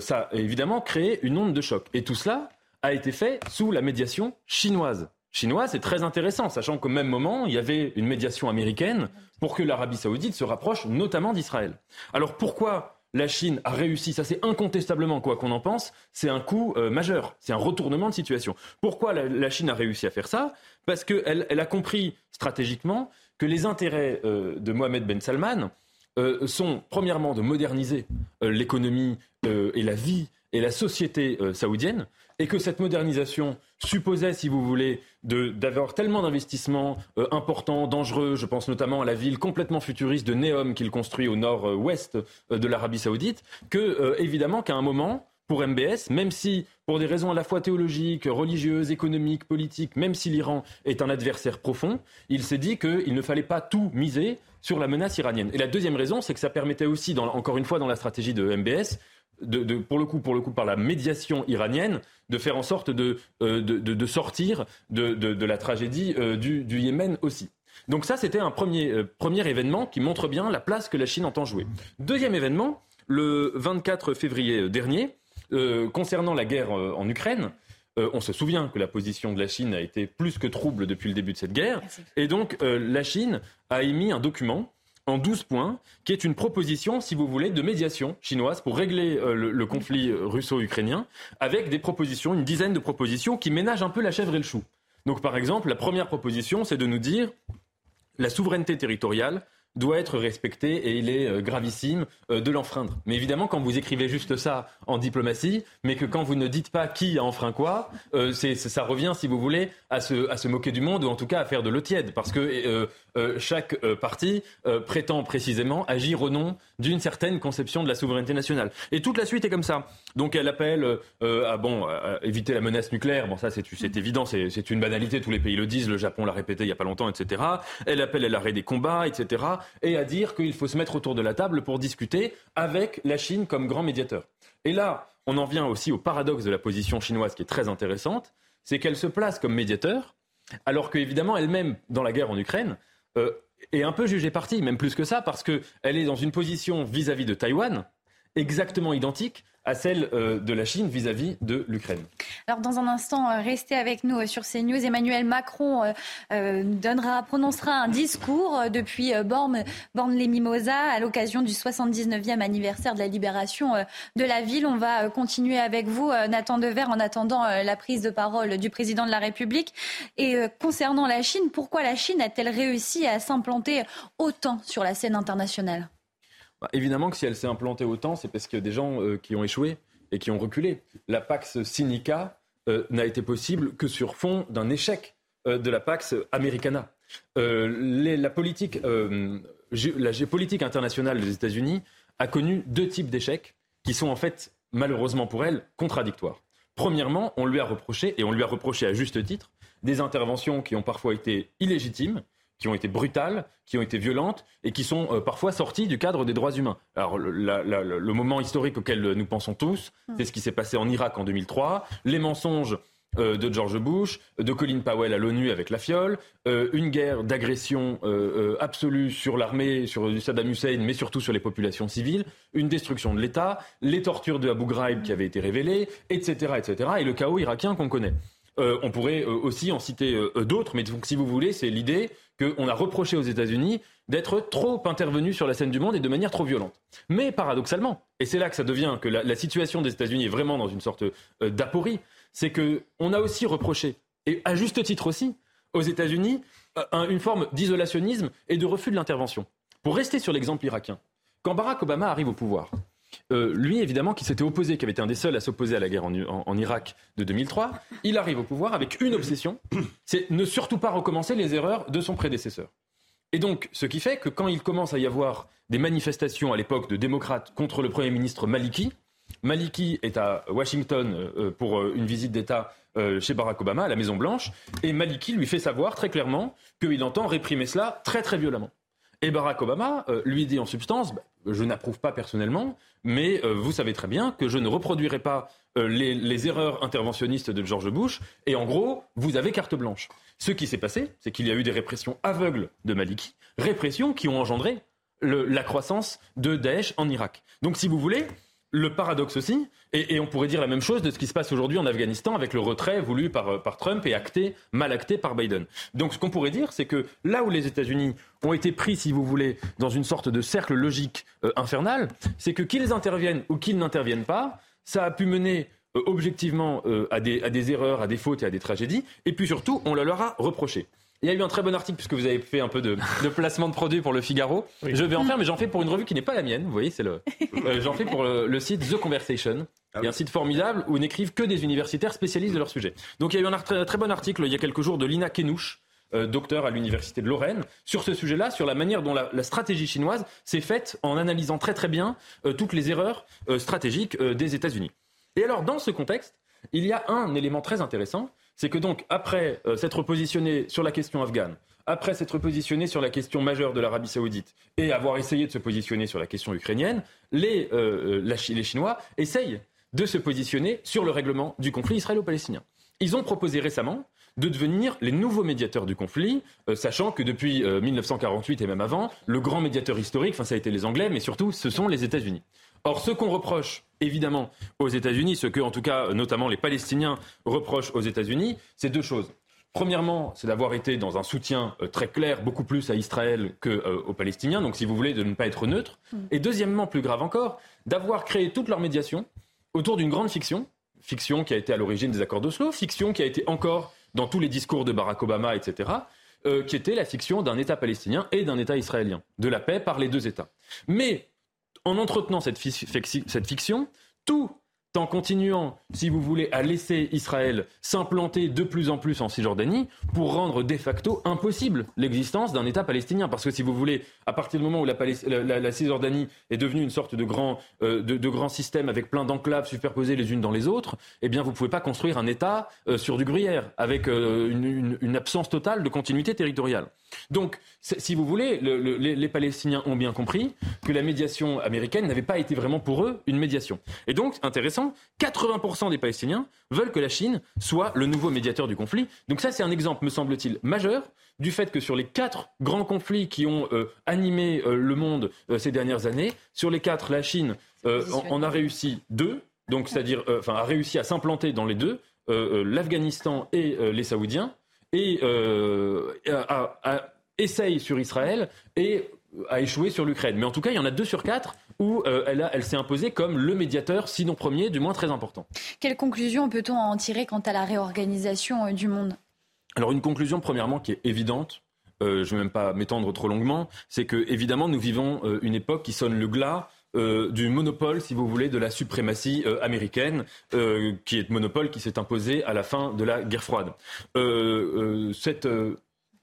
ça a évidemment créé une onde de choc. Et tout cela a été fait sous la médiation chinoise. Chinoise, c'est très intéressant, sachant qu'au même moment, il y avait une médiation américaine pour que l'Arabie saoudite se rapproche notamment d'Israël. Alors pourquoi la Chine a réussi, ça c'est incontestablement quoi qu'on en pense, c'est un coup majeur, c'est un retournement de situation. Pourquoi la, Chine a réussi à faire ça? Parce qu'elle elle a compris stratégiquement que les intérêts euh, de Mohamed Ben Salman euh, sont premièrement de moderniser euh, l'économie euh, et la vie et la société euh, saoudienne, et que cette modernisation supposait, si vous voulez, d'avoir tellement d'investissements euh, importants, dangereux, je pense notamment à la ville complètement futuriste de Neom qu'il construit au nord-ouest euh, de l'Arabie saoudite, que évidemment qu'à un moment, pour MBS, même si, pour des raisons à la fois théologiques, religieuses, économiques, politiques, même si l'Iran est un adversaire profond, il s'est dit qu'il ne fallait pas tout miser sur la menace iranienne. Et la deuxième raison, c'est que ça permettait aussi, encore une fois dans la stratégie de MBS, de, de, pour le coup, pour le coup, par la médiation iranienne, de faire en sorte de, euh, de, de sortir de, la tragédie euh, du, du, Yémen aussi. Donc ça, c'était un premier, euh, premier événement qui montre bien la place que la Chine entend jouer. Deuxième événement, le 24 février dernier, concernant la guerre en Ukraine, on se souvient que la position de la Chine a été plus que trouble depuis le début de cette guerre. Et donc, la Chine a émis un document en 12 points, qui est une proposition, si vous voulez, de médiation chinoise pour régler le, le, conflit russo-ukrainien, avec des propositions, une dizaine de propositions qui ménagent un peu la chèvre et le chou. Donc, par exemple, la première proposition, c'est de nous dire la souveraineté territoriale doit être respecté et il est euh, gravissime euh, de l'enfreindre. Mais évidemment, quand vous écrivez juste ça en diplomatie, mais que quand vous ne dites pas qui a enfreint quoi, euh, ça revient, si vous voulez, à se, à se moquer du monde ou en tout cas à faire de l'eau tiède, parce que chaque parti prétend précisément agir au nom d'une certaine conception de la souveraineté nationale. Et toute la suite est comme ça. Donc elle appelle à bon éviter la menace nucléaire. Bon ça c'est, évident, c'est, une banalité, tous les pays le disent, le Japon l'a répété il y a pas longtemps, etc. Elle appelle à l'arrêt des combats, etc et à dire qu'il faut se mettre autour de la table pour discuter avec la Chine comme grand médiateur. Et là, on en vient aussi au paradoxe de la position chinoise qui est très intéressante, c'est qu'elle se place comme médiateur, alors qu'évidemment elle-même, dans la guerre en Ukraine, euh, est un peu jugée partie, même plus que ça, parce qu'elle est dans une position vis-à-vis -vis de Taïwan exactement identique à celle euh, de la Chine vis-à-vis de l'Ukraine. Alors dans un instant, euh, restez avec nous euh, sur CNews. Emmanuel Macron donnera, prononcera un discours depuis Borne, les Mimosas à l'occasion du 79e anniversaire de la libération de la ville. On va continuer avec vous, Nathan Dever, en attendant la prise de parole du président de la République. Et concernant la Chine, pourquoi la Chine a-t-elle réussi à s'implanter autant sur la scène internationale? Bah, évidemment que si elle s'est implantée autant, c'est parce qu'il y a des gens euh, qui ont échoué et qui ont reculé. La Pax Sinica euh, n'a été possible que sur fond d'un échec euh, de la Pax Americana. La, politique, la géopolitique internationale des États-Unis a connu deux types d'échecs qui sont en fait, malheureusement pour elle, contradictoires. Premièrement, on lui a reproché, et on lui a reproché à juste titre, des interventions qui ont parfois été illégitimes, qui ont été brutales, qui ont été violentes et qui sont euh, parfois sorties du cadre des droits humains. Alors le, la, la, le moment historique auquel nous pensons tous, hmm. c'est ce qui s'est passé en Irak en 2003, les mensonges euh, de George Bush, de Colin Powell à l'ONU avec la fiole, euh, une guerre d'agression euh, absolue sur l'armée, sur Saddam Hussein, mais surtout sur les populations civiles, une destruction de l'État, les tortures de Abu Ghraib qui avaient été révélées, etc., etc., et le chaos irakien qu'on connaît. On pourrait aussi en citer d'autres, mais si vous voulez, c'est l'idée qu'on a reproché aux États-Unis d'être trop intervenus sur la scène du monde et de manière trop violente. Mais paradoxalement, et c'est là que ça devient que la, situation des États-Unis est vraiment dans une sorte euh, d'aporie, c'est qu'on a aussi reproché, et à juste titre aussi, aux États-Unis, euh, une forme d'isolationnisme et de refus de l'intervention. Pour rester sur l'exemple irakien, quand Barack Obama arrive au pouvoir, euh, lui, évidemment, qui s'était opposé, qui avait été un des seuls à s'opposer à la guerre en, en, en, Irak de 2003, il arrive au pouvoir avec une obsession, c'est ne surtout pas recommencer les erreurs de son prédécesseur. Et donc, ce qui fait que quand il commence à y avoir des manifestations à l'époque de démocrates contre le Premier ministre Maliki, Maliki est à Washington pour une visite d'État chez Barack Obama, à la Maison Blanche, et Maliki lui fait savoir très clairement qu'il entend réprimer cela très très violemment. Et Barack Obama lui dit en substance, bah, je n'approuve pas personnellement, mais vous savez très bien que je ne reproduirai pas les, les, erreurs interventionnistes de George Bush, et en gros, vous avez carte blanche. Ce qui s'est passé, c'est qu'il y a eu des répressions aveugles de Maliki, répressions qui ont engendré la croissance de Daesh en Irak. Donc si vous voulez, le paradoxe aussi, et, on pourrait dire la même chose de ce qui se passe aujourd'hui en Afghanistan avec le retrait voulu par, par, Trump et acté, mal acté par Biden. Donc ce qu'on pourrait dire, c'est que là où les États-Unis ont été pris, si vous voulez, dans une sorte de cercle logique euh, infernal, c'est que qu'ils interviennent ou qu'ils n'interviennent pas, ça a pu mener euh, objectivement euh, à, des, erreurs, à des fautes et à des tragédies, et puis surtout, on le leur a reproché. Il y a eu un très bon article, puisque vous avez fait un peu de, placement de produits pour le Figaro. Je vais en faire, mais j'en fais pour une revue qui n'est pas la mienne. Vous voyez, c'est le. Euh, j'en fais pour le, site The Conversation. Ah il y a un site formidable où n'écrivent que des universitaires spécialistes de leur sujet. Donc il y a eu un très, très bon article il y a quelques jours de Lina Kenouche, euh, docteur à l'université de Lorraine, sur ce sujet-là, sur la manière dont la, stratégie chinoise s'est faite en analysant très très bien euh, toutes les erreurs stratégiques des États-Unis. Et alors, dans ce contexte, il y a un élément très intéressant, c'est que donc, après euh, s'être positionné sur la question afghane, après s'être positionné sur la question majeure de l'Arabie saoudite et avoir essayé de se positionner sur la question ukrainienne, les, euh, euh, les Chinois essayent de se positionner sur le règlement du conflit israélo-palestinien. Ils ont proposé récemment de devenir les nouveaux médiateurs du conflit, sachant que depuis 1948 et même avant, le grand médiateur historique, enfin ça a été les Anglais, mais surtout ce sont les États-Unis. Or, ce qu'on reproche évidemment aux États-Unis, ce que en tout cas notamment les Palestiniens reprochent aux États-Unis, c'est deux choses. Premièrement, c'est d'avoir été dans un soutien euh, très clair, beaucoup plus à Israël qu'aux euh, Palestiniens, donc si vous voulez, de ne pas être neutre. Mm. Et deuxièmement, plus grave encore, d'avoir créé toute leur médiation autour d'une grande fiction, fiction qui a été à l'origine des accords d'Oslo, fiction qui a été encore dans tous les discours de Barack Obama, etc., euh, qui était la fiction d'un État palestinien et d'un État israélien, de la paix par les deux États. Mais en entretenant cette, fiction, tout en continuant, si vous voulez, à laisser Israël s'implanter de plus en plus en Cisjordanie pour rendre de facto impossible l'existence d'un État palestinien. Parce que si vous voulez, à partir du moment où la, Cisjordanie est devenue une sorte de grand, euh, de, grand système avec plein d'enclaves superposées les unes dans les autres, eh bien vous ne pouvez pas construire un État euh, sur du gruyère, avec euh, une, absence totale de continuité territoriale. Donc, si vous voulez, les, Palestiniens ont bien compris que la médiation américaine n'avait pas été vraiment pour eux une médiation. Et donc, intéressant, 80% des Palestiniens veulent que la Chine soit le nouveau médiateur du conflit. Donc ça, c'est un exemple, me semble-t-il, majeur du fait que sur les quatre grands conflits qui ont euh, animé euh, le monde euh, ces dernières années, sur les quatre, la Chine en, a réussi deux, donc c'est-à-dire, enfin, a réussi à s'implanter dans les deux, l'Afghanistan et les Saoudiens, et essaye sur Israël et a échoué sur l'Ukraine. Mais en tout cas, il y en a deux sur quatre où elle, elle s'est imposée comme le médiateur, sinon premier, du moins très important. Quelle conclusion peut-on en tirer quant à la réorganisation du monde? Alors une conclusion premièrement qui est évidente, euh, je ne vais même pas m'étendre trop longuement, c'est que évidemment nous vivons euh, une époque qui sonne le glas euh, du monopole, si vous voulez, de la suprématie américaine, qui est monopole qui s'est imposé à la fin de la guerre froide. cette,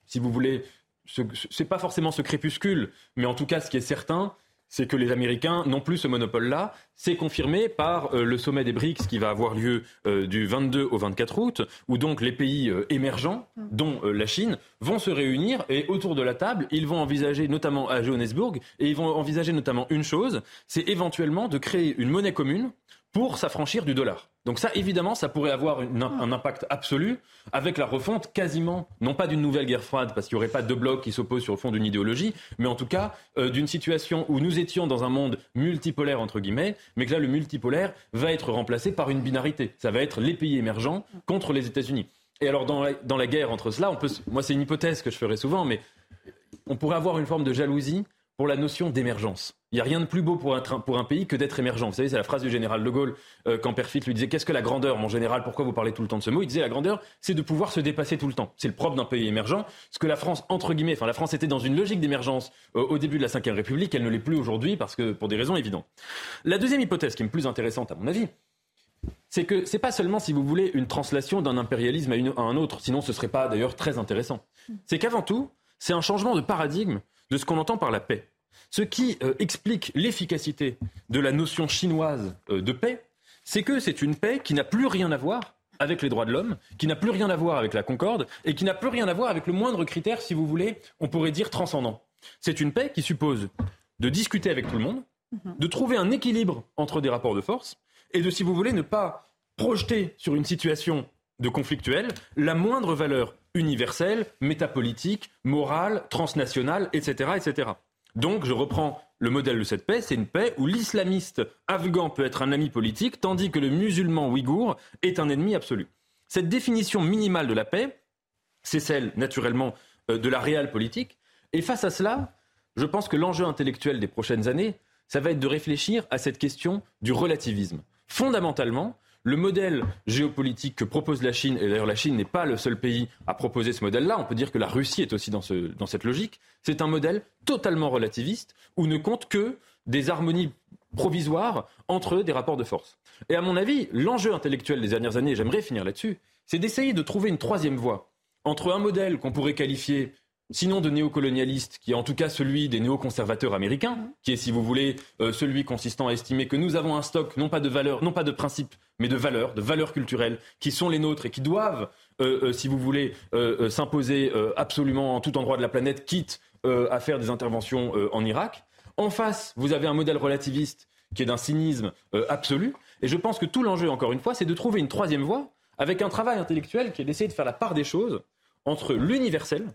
si vous voulez, ce n'est pas forcément ce crépuscule, mais en tout cas, ce qui est certain, c'est que les Américains n'ont plus ce monopole-là. C'est confirmé par euh, le sommet des BRICS qui va avoir lieu euh, du 22 au 24 août, où donc les pays euh, émergents, dont la Chine, vont se réunir et autour de la table, ils vont envisager, notamment à Johannesburg, et ils vont envisager notamment une chose, c'est éventuellement de créer une monnaie commune pour s'affranchir du dollar. Donc ça, évidemment, ça pourrait avoir un impact absolu avec la refonte quasiment, non pas d'une nouvelle guerre froide, parce qu'il n'y aurait pas deux blocs qui s'opposent sur le fond d'une idéologie, mais en tout cas euh, d'une situation où nous étions dans un monde multipolaire, entre guillemets, mais que là, le multipolaire va être remplacé par une binarité. Ça va être les pays émergents contre les États-Unis. Et alors, dans la, dans la guerre entre cela, on peut, moi, c'est une hypothèse que je ferai souvent, mais on pourrait avoir une forme de jalousie pour la notion d'émergence. Il n'y a rien de plus beau pour un, pour un pays que d'être émergent. Vous savez, c'est la phrase du général de Gaulle euh, quand Perfit lui disait Qu'est-ce que la grandeur, mon général? Pourquoi vous parlez tout le temps de ce mot? Il disait La grandeur, c'est de pouvoir se dépasser tout le temps. C'est le propre d'un pays émergent. Ce que la France, entre guillemets, enfin, la France était dans une logique d'émergence euh, au début de la Ve République. Elle ne l'est plus aujourd'hui parce que, pour des raisons évidentes. La deuxième hypothèse, qui est plus intéressante à mon avis, c'est que c'est pas seulement, si vous voulez, une translation d'un impérialisme à, à un autre, sinon ce serait pas d'ailleurs très intéressant. C'est qu'avant tout, c'est un changement de paradigme de ce qu'on entend par la paix. Ce qui euh, explique l'efficacité de la notion chinoise euh, de paix, c'est que c'est une paix qui n'a plus rien à voir avec les droits de l'homme, qui n'a plus rien à voir avec la concorde et qui n'a plus rien à voir avec le moindre critère, si vous voulez, on pourrait dire transcendant. C'est une paix qui suppose de discuter avec tout le monde, de trouver un équilibre entre des rapports de force et de, si vous voulez, ne pas projeter sur une situation de conflictuel la moindre valeur universelle, métapolitique, morale, transnationale, etc., etc. Donc, je reprends le modèle de cette paix, c'est une paix où l'islamiste afghan peut être un ami politique, tandis que le musulman ouïghour est un ennemi absolu. Cette définition minimale de la paix, c'est celle, naturellement, euh, de la réelle politique. Et face à cela, je pense que l'enjeu intellectuel des prochaines années, ça va être de réfléchir à cette question du relativisme. Fondamentalement, le modèle géopolitique que propose la Chine, et d'ailleurs la Chine n'est pas le seul pays à proposer ce modèle-là, on peut dire que la Russie est aussi dans, ce, dans cette logique, c'est un modèle totalement relativiste où ne compte que des harmonies provisoires entre des rapports de force. Et à mon avis, l'enjeu intellectuel des dernières années, et j'aimerais finir là-dessus, c'est d'essayer de trouver une troisième voie entre un modèle qu'on pourrait qualifier sinon de néocolonialiste, qui est en tout cas celui des néoconservateurs américains, qui est, si vous voulez, euh, celui consistant à estimer que nous avons un stock, non pas de valeurs, non pas de principes, mais de valeurs, de valeurs culturelles, qui sont les nôtres et qui doivent, euh, euh, si vous voulez, s'imposer absolument en tout endroit de la planète, quitte à faire des interventions en Irak. En face, vous avez un modèle relativiste qui est d'un cynisme absolu. Et je pense que tout l'enjeu, encore une fois, c'est de trouver une troisième voie avec un travail intellectuel qui est d'essayer de faire la part des choses entre l'universel,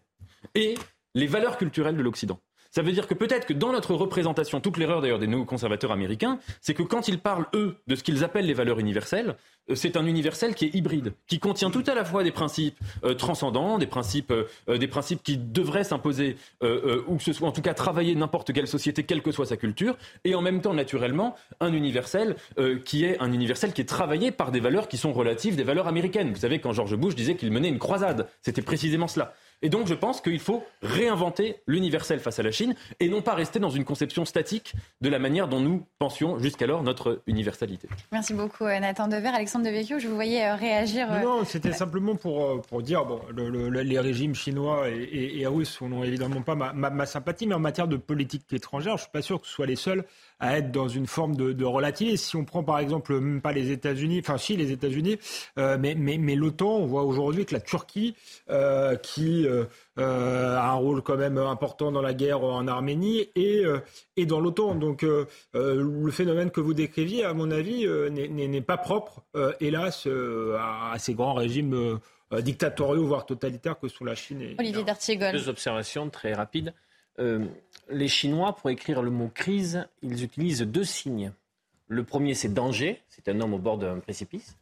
et les valeurs culturelles de l'Occident. Ça veut dire que peut-être que dans notre représentation, toute l'erreur d'ailleurs des néoconservateurs américains, c'est que quand ils parlent, eux, de ce qu'ils appellent les valeurs universelles, euh, c'est un universel qui est hybride, qui contient tout à la fois des principes euh, transcendants, des principes, euh, des principes qui devraient s'imposer, ou que ce soit en tout cas travailler n'importe quelle société, quelle que soit sa culture, et en même temps, naturellement, un universel qui est un universel qui est travaillé par des valeurs qui sont relatives des valeurs américaines. Vous savez, quand George Bush disait qu'il menait une croisade, c'était précisément cela. Et donc, je pense qu'il faut réinventer l'universel face à la Chine et non pas rester dans une conception statique de la manière dont nous pensions jusqu'alors notre universalité. Merci beaucoup, euh, Nathan Dever. Alexandre Devecchio, je vous voyais euh, réagir. Euh, non, c'était simplement pour, pour dire bon, les régimes chinois et, russes n'ont évidemment pas ma, ma, sympathie, mais en matière de politique étrangère, je ne suis pas sûr que ce soit les seuls à être dans une forme de, de relativisme. Si on prend par exemple même pas les États-Unis, enfin si les États-Unis, euh, mais, mais, mais l'OTAN, on voit aujourd'hui que la Turquie, euh, qui euh, a un rôle quand même important dans la guerre en Arménie et, et dans l'OTAN. Donc le phénomène que vous décriviez, à mon avis, n'est pas propre, hélas, à, ces grands régimes dictatoriaux, voire totalitaires que sont la Chine et Olivier D'Artigol. Deux observations très rapides. Euh, les Chinois, pour écrire le mot crise, ils utilisent deux signes. Le premier, c'est danger, c'est un homme au bord d'un précipice.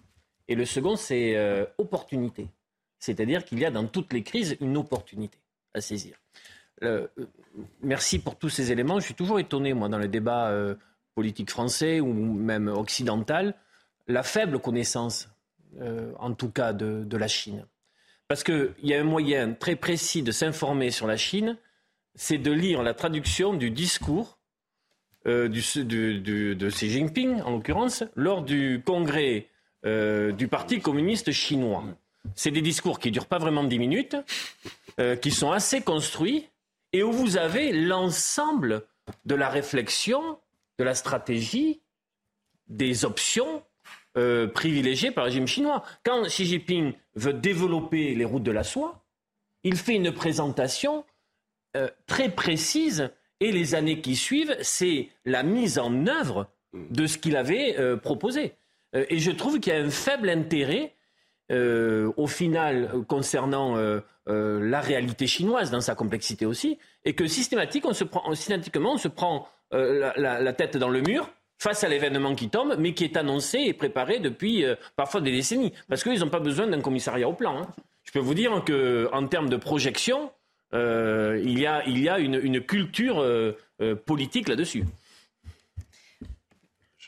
Et le second, c'est euh, opportunité. C'est-à-dire qu'il y a dans toutes les crises une opportunité à saisir. Euh, merci pour tous ces éléments. Je suis toujours étonné, moi, dans le débat politique français ou même occidental, la faible connaissance, en tout cas, de la Chine. Parce qu'il y a un moyen très précis de s'informer sur la Chine, c'est de lire la traduction du discours euh, de Xi Jinping, en l'occurrence, lors du congrès euh, du Parti communiste chinois. C'est des discours qui ne durent pas vraiment dix minutes, euh, qui sont assez construits, et où vous avez l'ensemble de la réflexion, de la stratégie, des options privilégiées par le régime chinois. Quand Xi Jinping veut développer les routes de la soie, il fait une présentation euh, très précise et les années qui suivent, c'est la mise en œuvre de ce qu'il avait euh, proposé. Euh, et je trouve qu'il y a un faible intérêt, au final, concernant la réalité chinoise dans sa complexité aussi, et que systématiquement, on se prend, systématiquement, on se prend la, tête dans le mur face à l'événement qui tombe, mais qui est annoncé et préparé depuis parfois des décennies. Parce qu'ils n'ont pas besoin d'un commissariat au plan. Hein. Je peux vous dire qu'en termes de projection, euh, il y a, il y a une, culture euh, euh, politique là-dessus.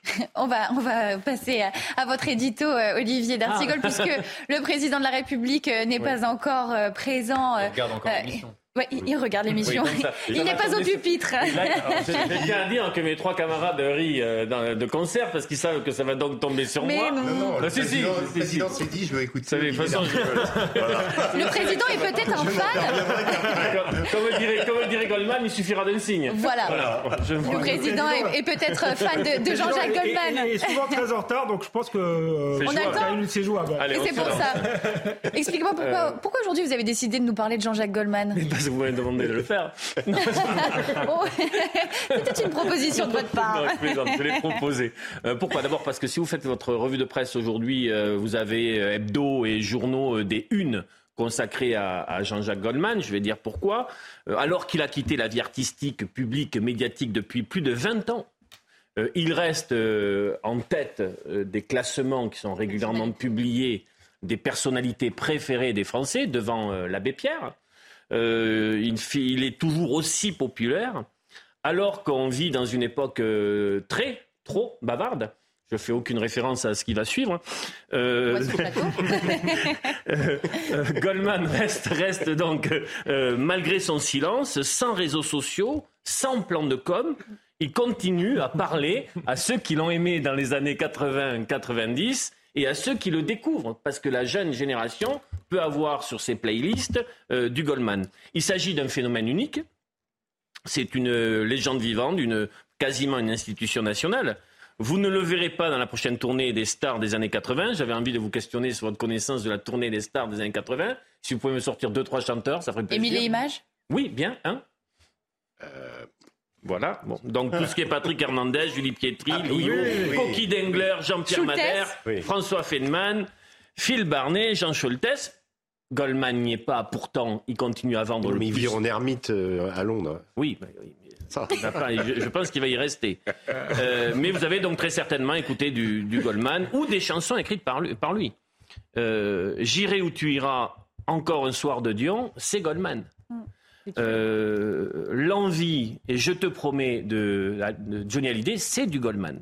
On va, on va passer à, votre édito, Olivier D'Artigol, ah. puisque le président de la République n'est pas encore présent. Il regarde encore l'émission. Ouais, il, regarde l'émission. il n'est pas au pupitre. J'ai bien à dire que mes trois camarades rient euh, de concert parce qu'ils savent que ça va donc tomber sur Mais moi. Non, non, bah, le, si, président, si, le président s'est dit, je vais écouter. De façon, je... Le président est peut-être un fan. comme, dirait, comme dirait Goldman, il suffira d'un signe. Voilà. voilà. Le président est, est peut-être fan de, de Jean-Jacques Goldman. Il est souvent très en retard, donc je pense que euh, on attend. C'est jouable. Et c'est pour ça. Expliquez-moi pourquoi, euh... pourquoi aujourd'hui vous avez décidé de nous parler de Jean-Jacques Goldman. Parce que vous m'avez demandé de le faire. C'était une proposition de votre part. Non, je plaisante, je l'ai proposé. Euh, pourquoi? D'abord parce que si vous faites votre revue de presse aujourd'hui, euh, vous avez euh, hebdo et journaux euh, des unes consacrés à, Jean-Jacques Goldman. Je vais dire pourquoi. Alors qu'il a quitté la vie artistique, publique, médiatique depuis plus de 20 ans. Il reste en tête des classements qui sont régulièrement publiés des personnalités préférées des Français devant l'abbé Pierre. Euh, il, il, est toujours aussi populaire, alors qu'on vit dans une époque euh, très, trop bavarde. Je fais aucune référence à ce qui va suivre. Euh, Goldman reste, reste donc, euh, malgré son silence, sans réseaux sociaux, sans plan de com, il continue à parler à ceux qui l'ont aimé dans les années 80-90 et à ceux qui le découvrent, parce que la jeune génération peut avoir sur ses playlists euh, du Goldman. Il s'agit d'un phénomène unique. C'est une légende vivante, une, quasiment une institution nationale. Vous ne le verrez pas dans la prochaine tournée des stars des années 80. J'avais envie de vous questionner sur votre connaissance de la tournée des stars des années 80. Si vous pouvez me sortir deux, trois chanteurs, ça ferait plaisir. Émile et Images Oui, bien. Hein euh... Voilà. Bon. Donc tout ce qui est Patrick Hernandez, Julie Pietri, ah, Lio, oui, oui, Coqui Dengler, Jean-Pierre Madère, François Feynman, Phil Barnet, Jean Scholtes. Goldman n'y est pas, pourtant il continue à vendre mais le mais il vit en ermite euh, à Londres. Oui, bah, oui. Ça. Je, je, pense qu'il va y rester. Euh, mais vous avez donc très certainement écouté du, du Goldman ou des chansons écrites par lui. Par lui. Euh, J'irai où tu iras encore un soir de Dion, c'est Goldman. Euh, L'envie, et je te promets, de, de Johnny Hallyday, c'est du Goldman.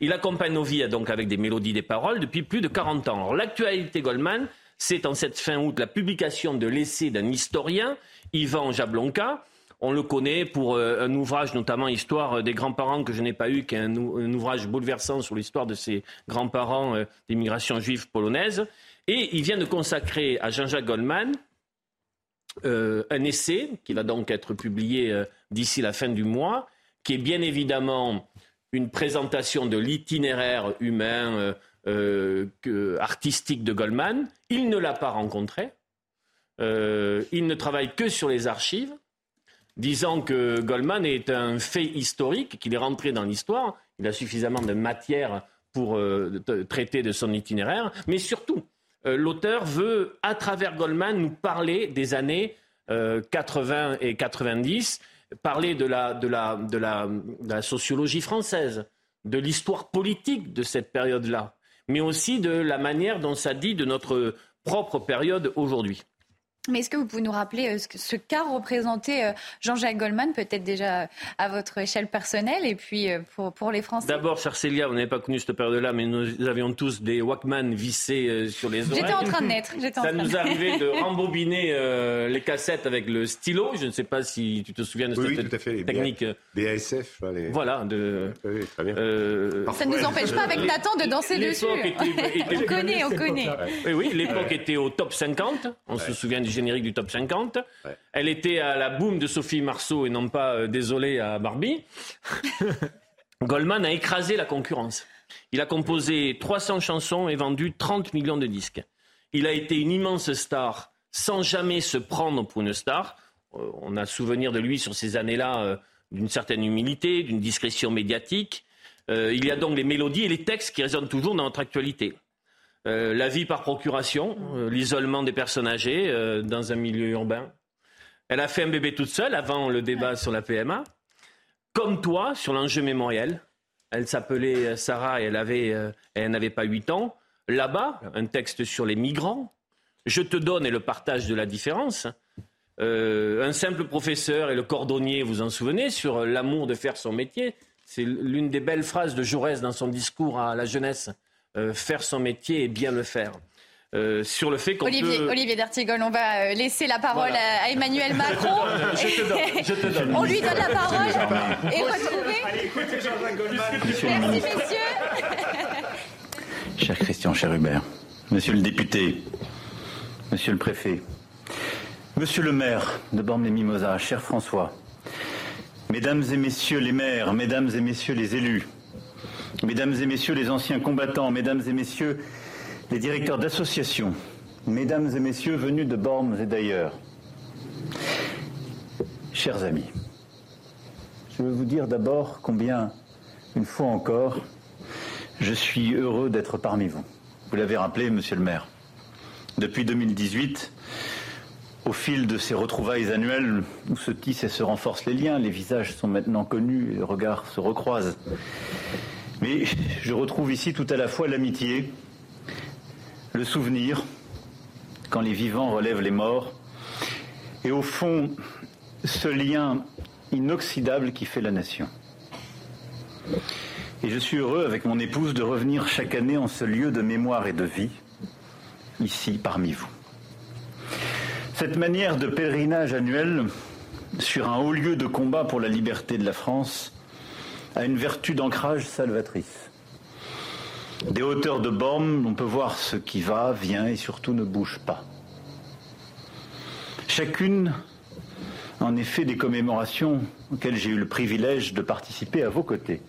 Il accompagne nos vies donc avec des mélodies, des paroles depuis plus de 40 ans. L'actualité Goldman, c'est en cette fin août la publication de l'essai d'un historien, Ivan Jablonka. On le connaît pour euh, un ouvrage, notamment Histoire des grands-parents que je n'ai pas eu, qui est un, ouvrage bouleversant sur l'histoire de ses grands-parents euh, des migrations juives polonaises. Et il vient de consacrer à Jean-Jacques Goldman euh, un essai qui va donc être publié d'ici la fin du mois, qui est bien évidemment une présentation de l'itinéraire humain, euh, que, artistique de Goldman. Il ne l'a pas rencontré. Euh, il ne travaille que sur les archives, disant que Goldman est un fait historique, qu'il est rentré dans l'histoire. Il a suffisamment de matière pour euh, traiter de son itinéraire. Mais surtout, l'auteur veut, à travers Goldman, nous parler des années 80 et 90 parler de la, sociologie française, de l'histoire politique de cette période-là, mais aussi de la manière dont ça dit de notre propre période aujourd'hui. Mais est-ce que vous pouvez nous rappeler ce, ce qu'a représenté euh, Jean-Jacques Goldman, peut-être déjà à votre échelle personnelle, et puis euh, pour, pour les Français? D'abord, cher Célia, vous n'avez pas connu cette période-là, mais nous avions tous des Walkman vissés euh, sur les oreilles. J'étais en train de naître. Ça nous arrivait de rembobiner euh, les cassettes avec le stylo. Je ne sais pas si tu te souviens de oui, cette oui, tout à fait, les technique. BASF. Les... Voilà. De, oui, très bien. ça ne nous empêche pas avec Nathan de danser dessus. Était, était, on connaît, on connaît. Oui, oui, l'époque était au top 50. On se souvient du générique du top 50. Ouais. Elle était à la boum de Sophie Marceau et non pas, euh, désolé, à Barbie. Goldman a écrasé la concurrence. Il a composé 300 chansons et vendu 30 millions de disques. Il a été une immense star sans jamais se prendre pour une star. Euh, on a souvenir de lui sur ces années-là euh, d'une certaine humilité, d'une discrétion médiatique. Il y a donc les mélodies et les textes qui résonnent toujours dans notre actualité. Euh, la vie par procuration, euh, l'isolement des personnes âgées euh, dans un milieu urbain. Elle a fait un bébé toute seule avant le débat sur la PMA. Comme toi, sur l'enjeu mémoriel. Elle s'appelait Sarah et elle avait, elle n'avait pas 8 ans. Là-bas, un texte sur les migrants. Je te donne et le partage de la différence. un simple professeur et le cordonnier, vous en souvenez, sur l'amour de faire son métier. C'est l'une des belles phrases de Jaurès dans son discours à la jeunesse. Euh, faire son métier et bien le faire. euh, sur le fait qu'on Olivier, peut... Olivier D'Artigol, on va euh, laisser la parole à, Emmanuel Macron. je te donne, je te donne. on lui donne la parole et retrouver. Allez, écoutez Jean-Jacques Goldman. Merci, messieurs. Cher Christian, cher Hubert, monsieur le député, monsieur le préfet, monsieur le maire de Bormes-les-Mimosas, cher François, mesdames et messieurs les maires, mesdames et messieurs les élus, mesdames et messieurs les anciens combattants, mesdames et messieurs les directeurs d'associations, mesdames et messieurs venus de Bormes et d'ailleurs, chers amis, je veux vous dire d'abord combien, une fois encore, je suis heureux d'être parmi vous. Vous l'avez rappelé, monsieur le maire. Depuis 2018, au fil de ces retrouvailles annuelles où se tissent et se renforcent les liens, les visages sont maintenant connus les regards se recroisent. Mais je retrouve ici tout à la fois l'amitié, le souvenir, quand les vivants relèvent les morts, et au fond, ce lien inoxydable qui fait la nation. Et je suis heureux avec mon épouse de revenir chaque année en ce lieu de mémoire et de vie, ici parmi vous. Cette manière de pèlerinage annuel sur un haut lieu de combat pour la liberté de la France a une vertu d'ancrage salvatrice. Des hauteurs de bornes, on peut voir ce qui va, vient et surtout ne bouge pas. Chacune, en effet, des commémorations auxquelles j'ai eu le privilège de participer à vos côtés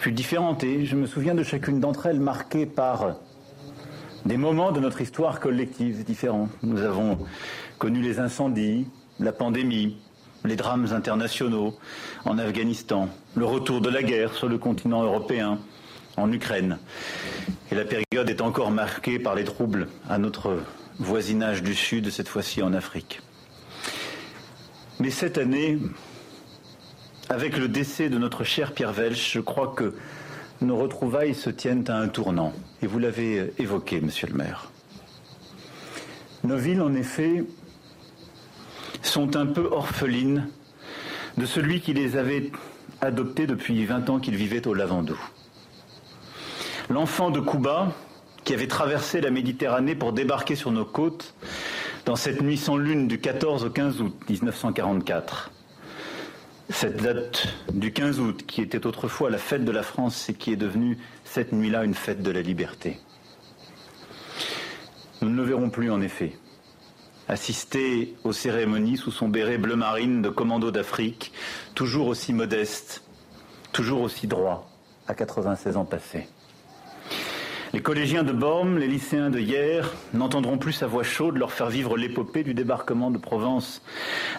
fut différente et je me souviens de chacune d'entre elles marquée par des moments de notre histoire collective différents. Nous avons connu les incendies, la pandémie, les drames internationaux en Afghanistan, le retour de la guerre sur le continent européen, en Ukraine. Et la période est encore marquée par les troubles à notre voisinage du Sud, cette fois-ci en Afrique. Mais cette année, avec le décès de notre cher Pierre Welch, je crois que nos retrouvailles se tiennent à un tournant. Et vous l'avez évoqué, monsieur le maire. Nos villes, en effet, sont un peu orphelines de celui qui les avait adoptées depuis 20 ans qu'il vivait au Lavandou. L'enfant de Cuba, qui avait traversé la Méditerranée pour débarquer sur nos côtes dans cette nuit sans lune du 14 au 15 août 1944. Cette date du 15 août, qui était autrefois la fête de la France et qui est devenue cette nuit-là une fête de la liberté. Nous ne le verrons plus en effet assister aux cérémonies sous son béret bleu marine de commando d'Afrique, toujours aussi modeste, toujours aussi droit, à 96 ans passés. Les collégiens de Bormes, les lycéens de hier n'entendront plus sa voix chaude leur faire vivre l'épopée du débarquement de Provence,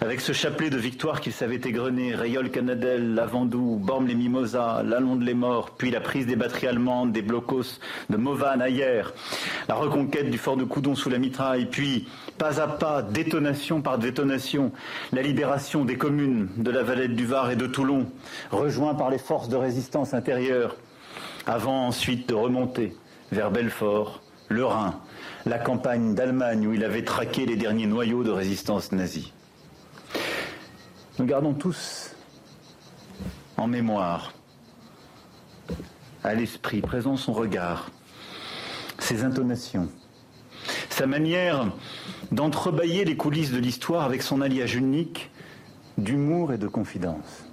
avec ce chapelet de victoires qu'ils savaient égrener, Rayol Canadel, Lavandou, Bormes les Mimosas, Lalonde les Morts, puis la prise des batteries allemandes, des blocos de Mauvanne à hier, la reconquête du fort de Coudon sous la mitraille, puis, pas à pas, détonation par détonation, la libération des communes de la Valette du Var et de Toulon, rejoints par les forces de résistance intérieure, avant ensuite de remonter vers Belfort, le Rhin, la campagne d'Allemagne où il avait traqué les derniers noyaux de résistance nazie. Nous gardons tous en mémoire, à l'esprit, présent son regard, ses intonations, sa manière d'entrebâiller les coulisses de l'histoire avec son alliage unique d'humour et de confidence.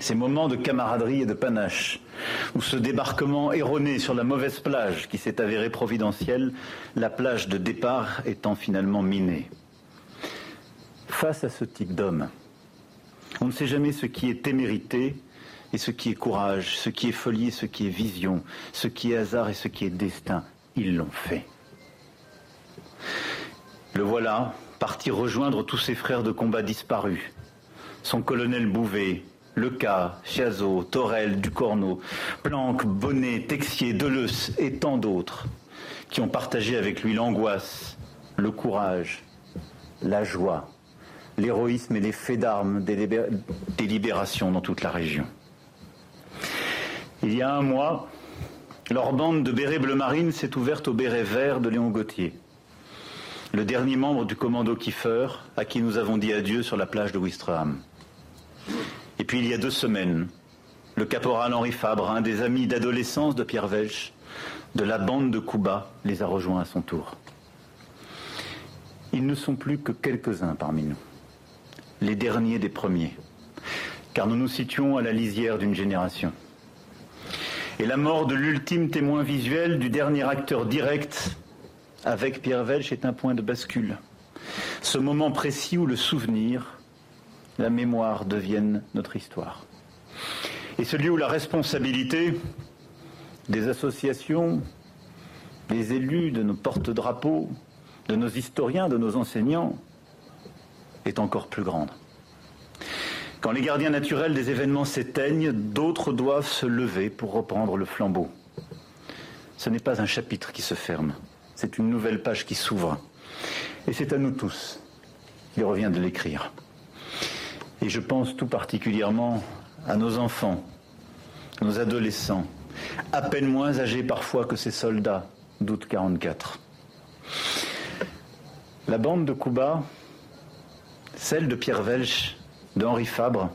Ces moments de camaraderie et de panache, où ce débarquement erroné sur la mauvaise plage qui s'est avérée providentielle, la plage de départ étant finalement minée. Face à ce type d'homme, on ne sait jamais ce qui est témérité et ce qui est courage, ce qui est folie et ce qui est vision, ce qui est hasard et ce qui est destin. Ils l'ont fait. Le voilà, parti rejoindre tous ses frères de combat disparus. Son colonel Bouvet, Leca, Chiazot, Torel, Ducorneau, Planck, Bonnet, Texier, Deleuze et tant d'autres qui ont partagé avec lui l'angoisse, le courage, la joie, l'héroïsme et les faits d'armes des, libérations dans toute la région. Il y a un mois, leur bande de bérets bleu marine s'est ouverte au béret vert de Léon Gauthier, le dernier membre du commando Kiefer à qui nous avons dit adieu sur la plage de Wistreham. Et puis il y a deux semaines, le caporal Henri Fabre, un des amis d'adolescence de Pierre Welch, de la bande de Cuba les a rejoints à son tour. Ils ne sont plus que quelques-uns parmi nous, les derniers des premiers, car nous nous situons à la lisière d'une génération. Et la mort de l'ultime témoin visuel, du dernier acteur direct avec Pierre Welch est un point de bascule. Ce moment précis où le souvenir, la mémoire deviennent notre histoire. Et celui où la responsabilité des associations, des élus, de nos porte-drapeaux, de nos historiens, de nos enseignants, est encore plus grande. Quand les gardiens naturels des événements s'éteignent, d'autres doivent se lever pour reprendre le flambeau. Ce n'est pas un chapitre qui se ferme, c'est une nouvelle page qui s'ouvre. Et c'est à nous tous qu'il revient de l'écrire. Et je pense tout particulièrement à nos enfants, nos adolescents, à peine moins âgés parfois que ces soldats d'août 44. La bande de Cuba, celle de Pierre Welch, d'Henri Fabre,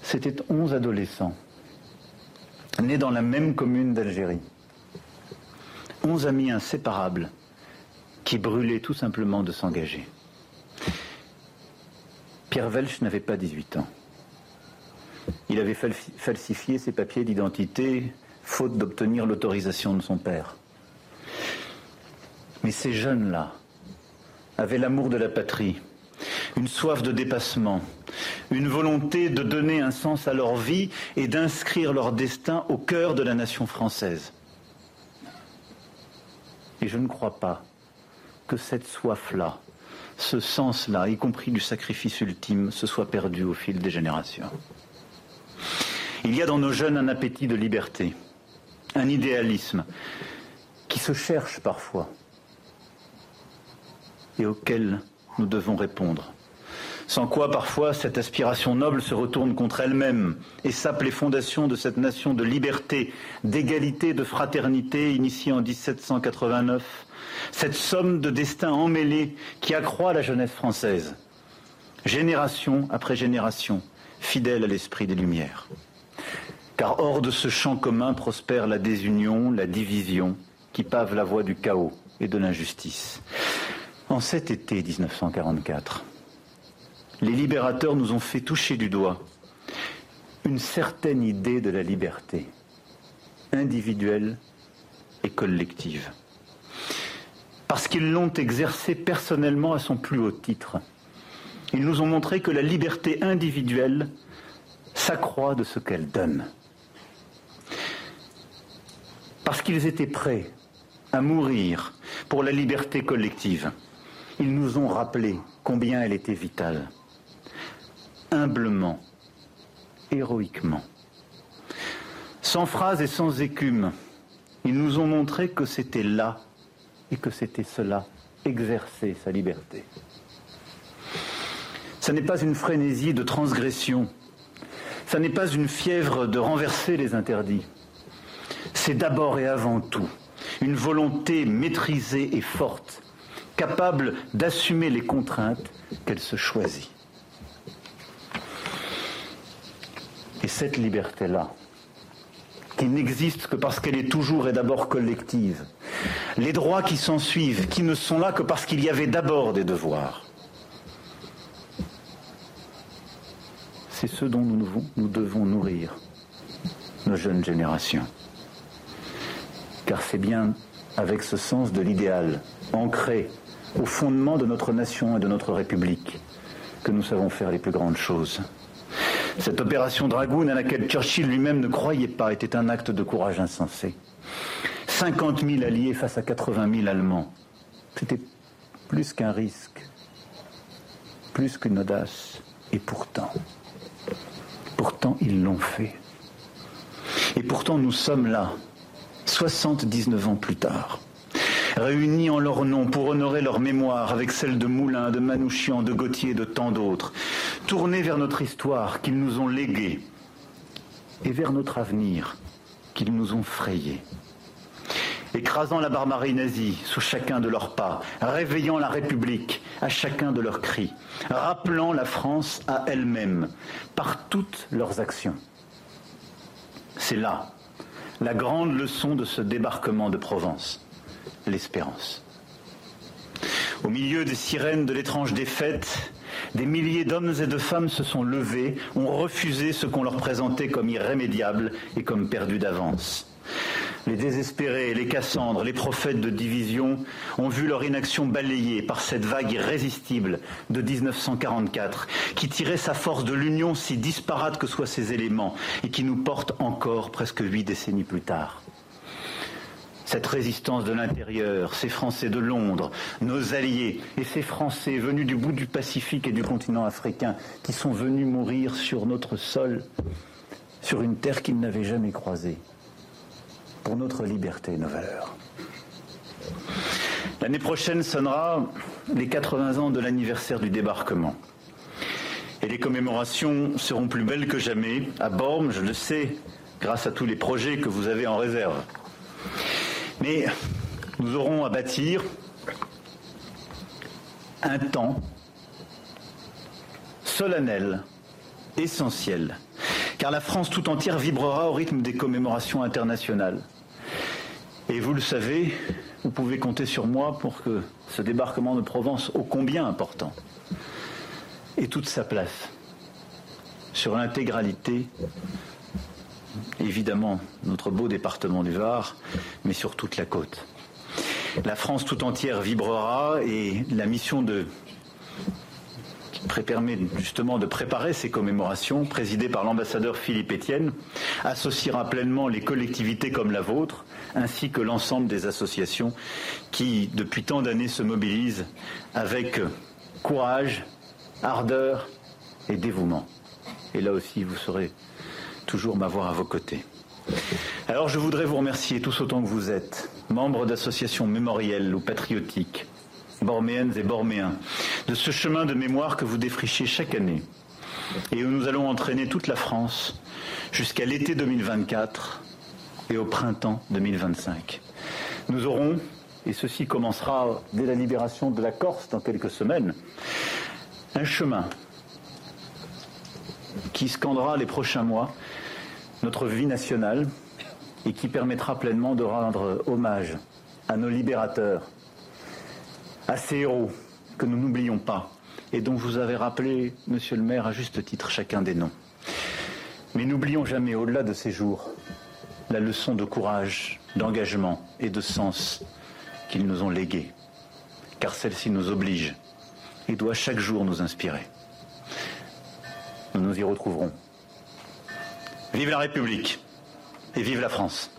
c'était onze adolescents, nés dans la même commune d'Algérie. Onze amis inséparables qui brûlaient tout simplement de s'engager. Pierre Welch n'avait pas 18 ans. Il avait falsifié ses papiers d'identité faute d'obtenir l'autorisation de son père. Mais ces jeunes-là avaient l'amour de la patrie, une soif de dépassement, une volonté de donner un sens à leur vie et d'inscrire leur destin au cœur de la nation française. Et je ne crois pas que cette soif-là, ce sens-là, y compris du sacrifice ultime, se soit perdu au fil des générations. Il y a dans nos jeunes un appétit de liberté, un idéalisme qui se cherche parfois et auquel nous devons répondre. Sans quoi, parfois, cette aspiration noble se retourne contre elle-même et sape les fondations de cette nation de liberté, d'égalité, de fraternité initiée en 1789. Cette somme de destins emmêlés qui accroît la jeunesse française, génération après génération, fidèle à l'esprit des Lumières. Car hors de ce champ commun prospère la désunion, la division, qui pave la voie du chaos et de l'injustice. En cet été 1944, les libérateurs nous ont fait toucher du doigt une certaine idée de la liberté, individuelle et collective. Parce qu'ils l'ont exercée personnellement à son plus haut titre. Ils nous ont montré que la liberté individuelle s'accroît de ce qu'elle donne. Parce qu'ils étaient prêts à mourir pour la liberté collective, ils nous ont rappelé combien elle était vitale humblement, héroïquement. Sans phrase et sans écume, ils nous ont montré que c'était là et que c'était cela, exercer sa liberté. Ce n'est pas une frénésie de transgression, ce n'est pas une fièvre de renverser les interdits. C'est d'abord et avant tout une volonté maîtrisée et forte, capable d'assumer les contraintes qu'elle se choisit. Et cette liberté-là, qui n'existe que parce qu'elle est toujours et d'abord collective, les droits qui s'en suivent, qui ne sont là que parce qu'il y avait d'abord des devoirs, c'est ce dont nous, devons nourrir nos jeunes générations. Car c'est bien avec ce sens de l'idéal, ancré au fondement de notre nation et de notre République, que nous savons faire les plus grandes choses. Cette opération Dragoon à laquelle Churchill lui-même ne croyait pas était un acte de courage insensé. 50 000 alliés face à 80 000 Allemands. C'était plus qu'un risque, plus qu'une audace. Et pourtant, pourtant ils l'ont fait. Et pourtant nous sommes là, 79 ans plus tard réunis en leur nom pour honorer leur mémoire avec celle de Moulin, de Manouchian, de Gauthier et de tant d'autres, tournés vers notre histoire qu'ils nous ont léguée et vers notre avenir qu'ils nous ont frayé. Écrasant la barbarie nazie sous chacun de leurs pas, réveillant la République à chacun de leurs cris, rappelant la France à elle-même par toutes leurs actions. C'est là la grande leçon de ce débarquement de Provence, l'espérance. Au milieu des sirènes de l'étrange défaite, des milliers d'hommes et de femmes se sont levés, ont refusé ce qu'on leur présentait comme irrémédiable et comme perdu d'avance. Les désespérés, les Cassandres, les prophètes de division ont vu leur inaction balayée par cette vague irrésistible de 1944 qui tirait sa force de l'union si disparate que soient ses éléments et qui nous porte encore presque huit décennies plus tard. Cette résistance de l'intérieur, ces Français de Londres, nos alliés et ces Français venus du bout du Pacifique et du continent africain qui sont venus mourir sur notre sol, sur une terre qu'ils n'avaient jamais croisée pour notre liberté et nos valeurs. L'année prochaine sonnera les 80 ans de l'anniversaire du débarquement. Et les commémorations seront plus belles que jamais, à Bormes, je le sais, grâce à tous les projets que vous avez en réserve. Mais nous aurons à bâtir un temps solennel, essentiel, car la France tout entière vibrera au rythme des commémorations internationales. Et vous le savez, vous pouvez compter sur moi pour que ce débarquement de Provence, ô combien important, ait toute sa place sur l'intégralité, évidemment, notre beau département du Var, mais sur toute la côte. La France tout entière vibrera et la mission de qui permet justement de préparer ces commémorations, présidée par l'ambassadeur Philippe Etienne, associera pleinement les collectivités comme la vôtre, ainsi que l'ensemble des associations qui, depuis tant d'années, se mobilisent avec courage, ardeur et dévouement. Et là aussi, vous saurez toujours m'avoir à vos côtés. Alors je voudrais vous remercier tous autant que vous êtes, membres d'associations mémorielles ou patriotiques, borméennes et borméens, de ce chemin de mémoire que vous défrichez chaque année et où nous allons entraîner toute la France jusqu'à l'été 2024 et au printemps 2025. Nous aurons, et ceci commencera dès la libération de la Corse dans quelques semaines, un chemin qui scandera les prochains mois notre vie nationale et qui permettra pleinement de rendre hommage à nos libérateurs, à ces héros que nous n'oublions pas et dont vous avez rappelé, monsieur le maire, à juste titre chacun des noms. Mais n'oublions jamais, au-delà de ces jours, la leçon de courage, d'engagement et de sens qu'ils nous ont léguée, car celle-ci nous oblige et doit chaque jour nous inspirer. Nous nous y retrouverons. Vive la République et vive la France.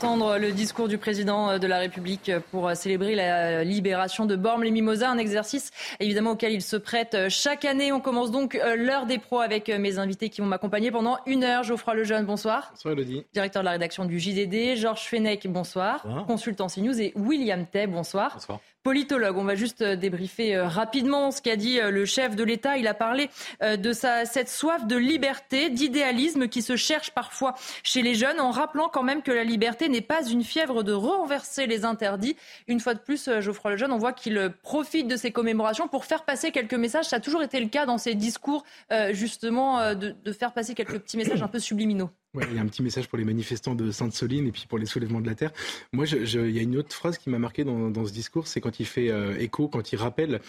Entendre le discours du président de la République pour célébrer la libération de Bormes-les-Mimosas, un exercice évidemment auquel il se prête chaque année. On commence donc l'heure des pros avec mes invités qui vont m'accompagner pendant une heure. Geoffroy Lejeune, bonsoir. Bonsoir Elodie. Directeur de la rédaction du JDD. Georges Fenech, bonsoir. bonsoir. Consultant CNews et William Tay, bonsoir. Bonsoir politologue. On va juste euh, débriefer euh, rapidement ce qu'a dit euh, le chef de l'État. Il a parlé de sa, cette soif de liberté, d'idéalisme qui se cherche parfois chez les jeunes, en rappelant quand même que la liberté n'est pas une fièvre de renverser les interdits. Une fois de plus, Geoffroy Lejeune, on voit qu'il profite de ces commémorations pour faire passer quelques messages. Ça a toujours été le cas dans ses discours, justement, de, de faire passer quelques petits messages un peu subliminaux. Ouais, il y a un petit message pour les manifestants de Sainte-Soline et puis pour les soulèvements de la terre. Moi, je, je, il y a une autre phrase qui m'a marqué dans, dans, ce discours, c'est quand il fait euh, écho, quand il rappelle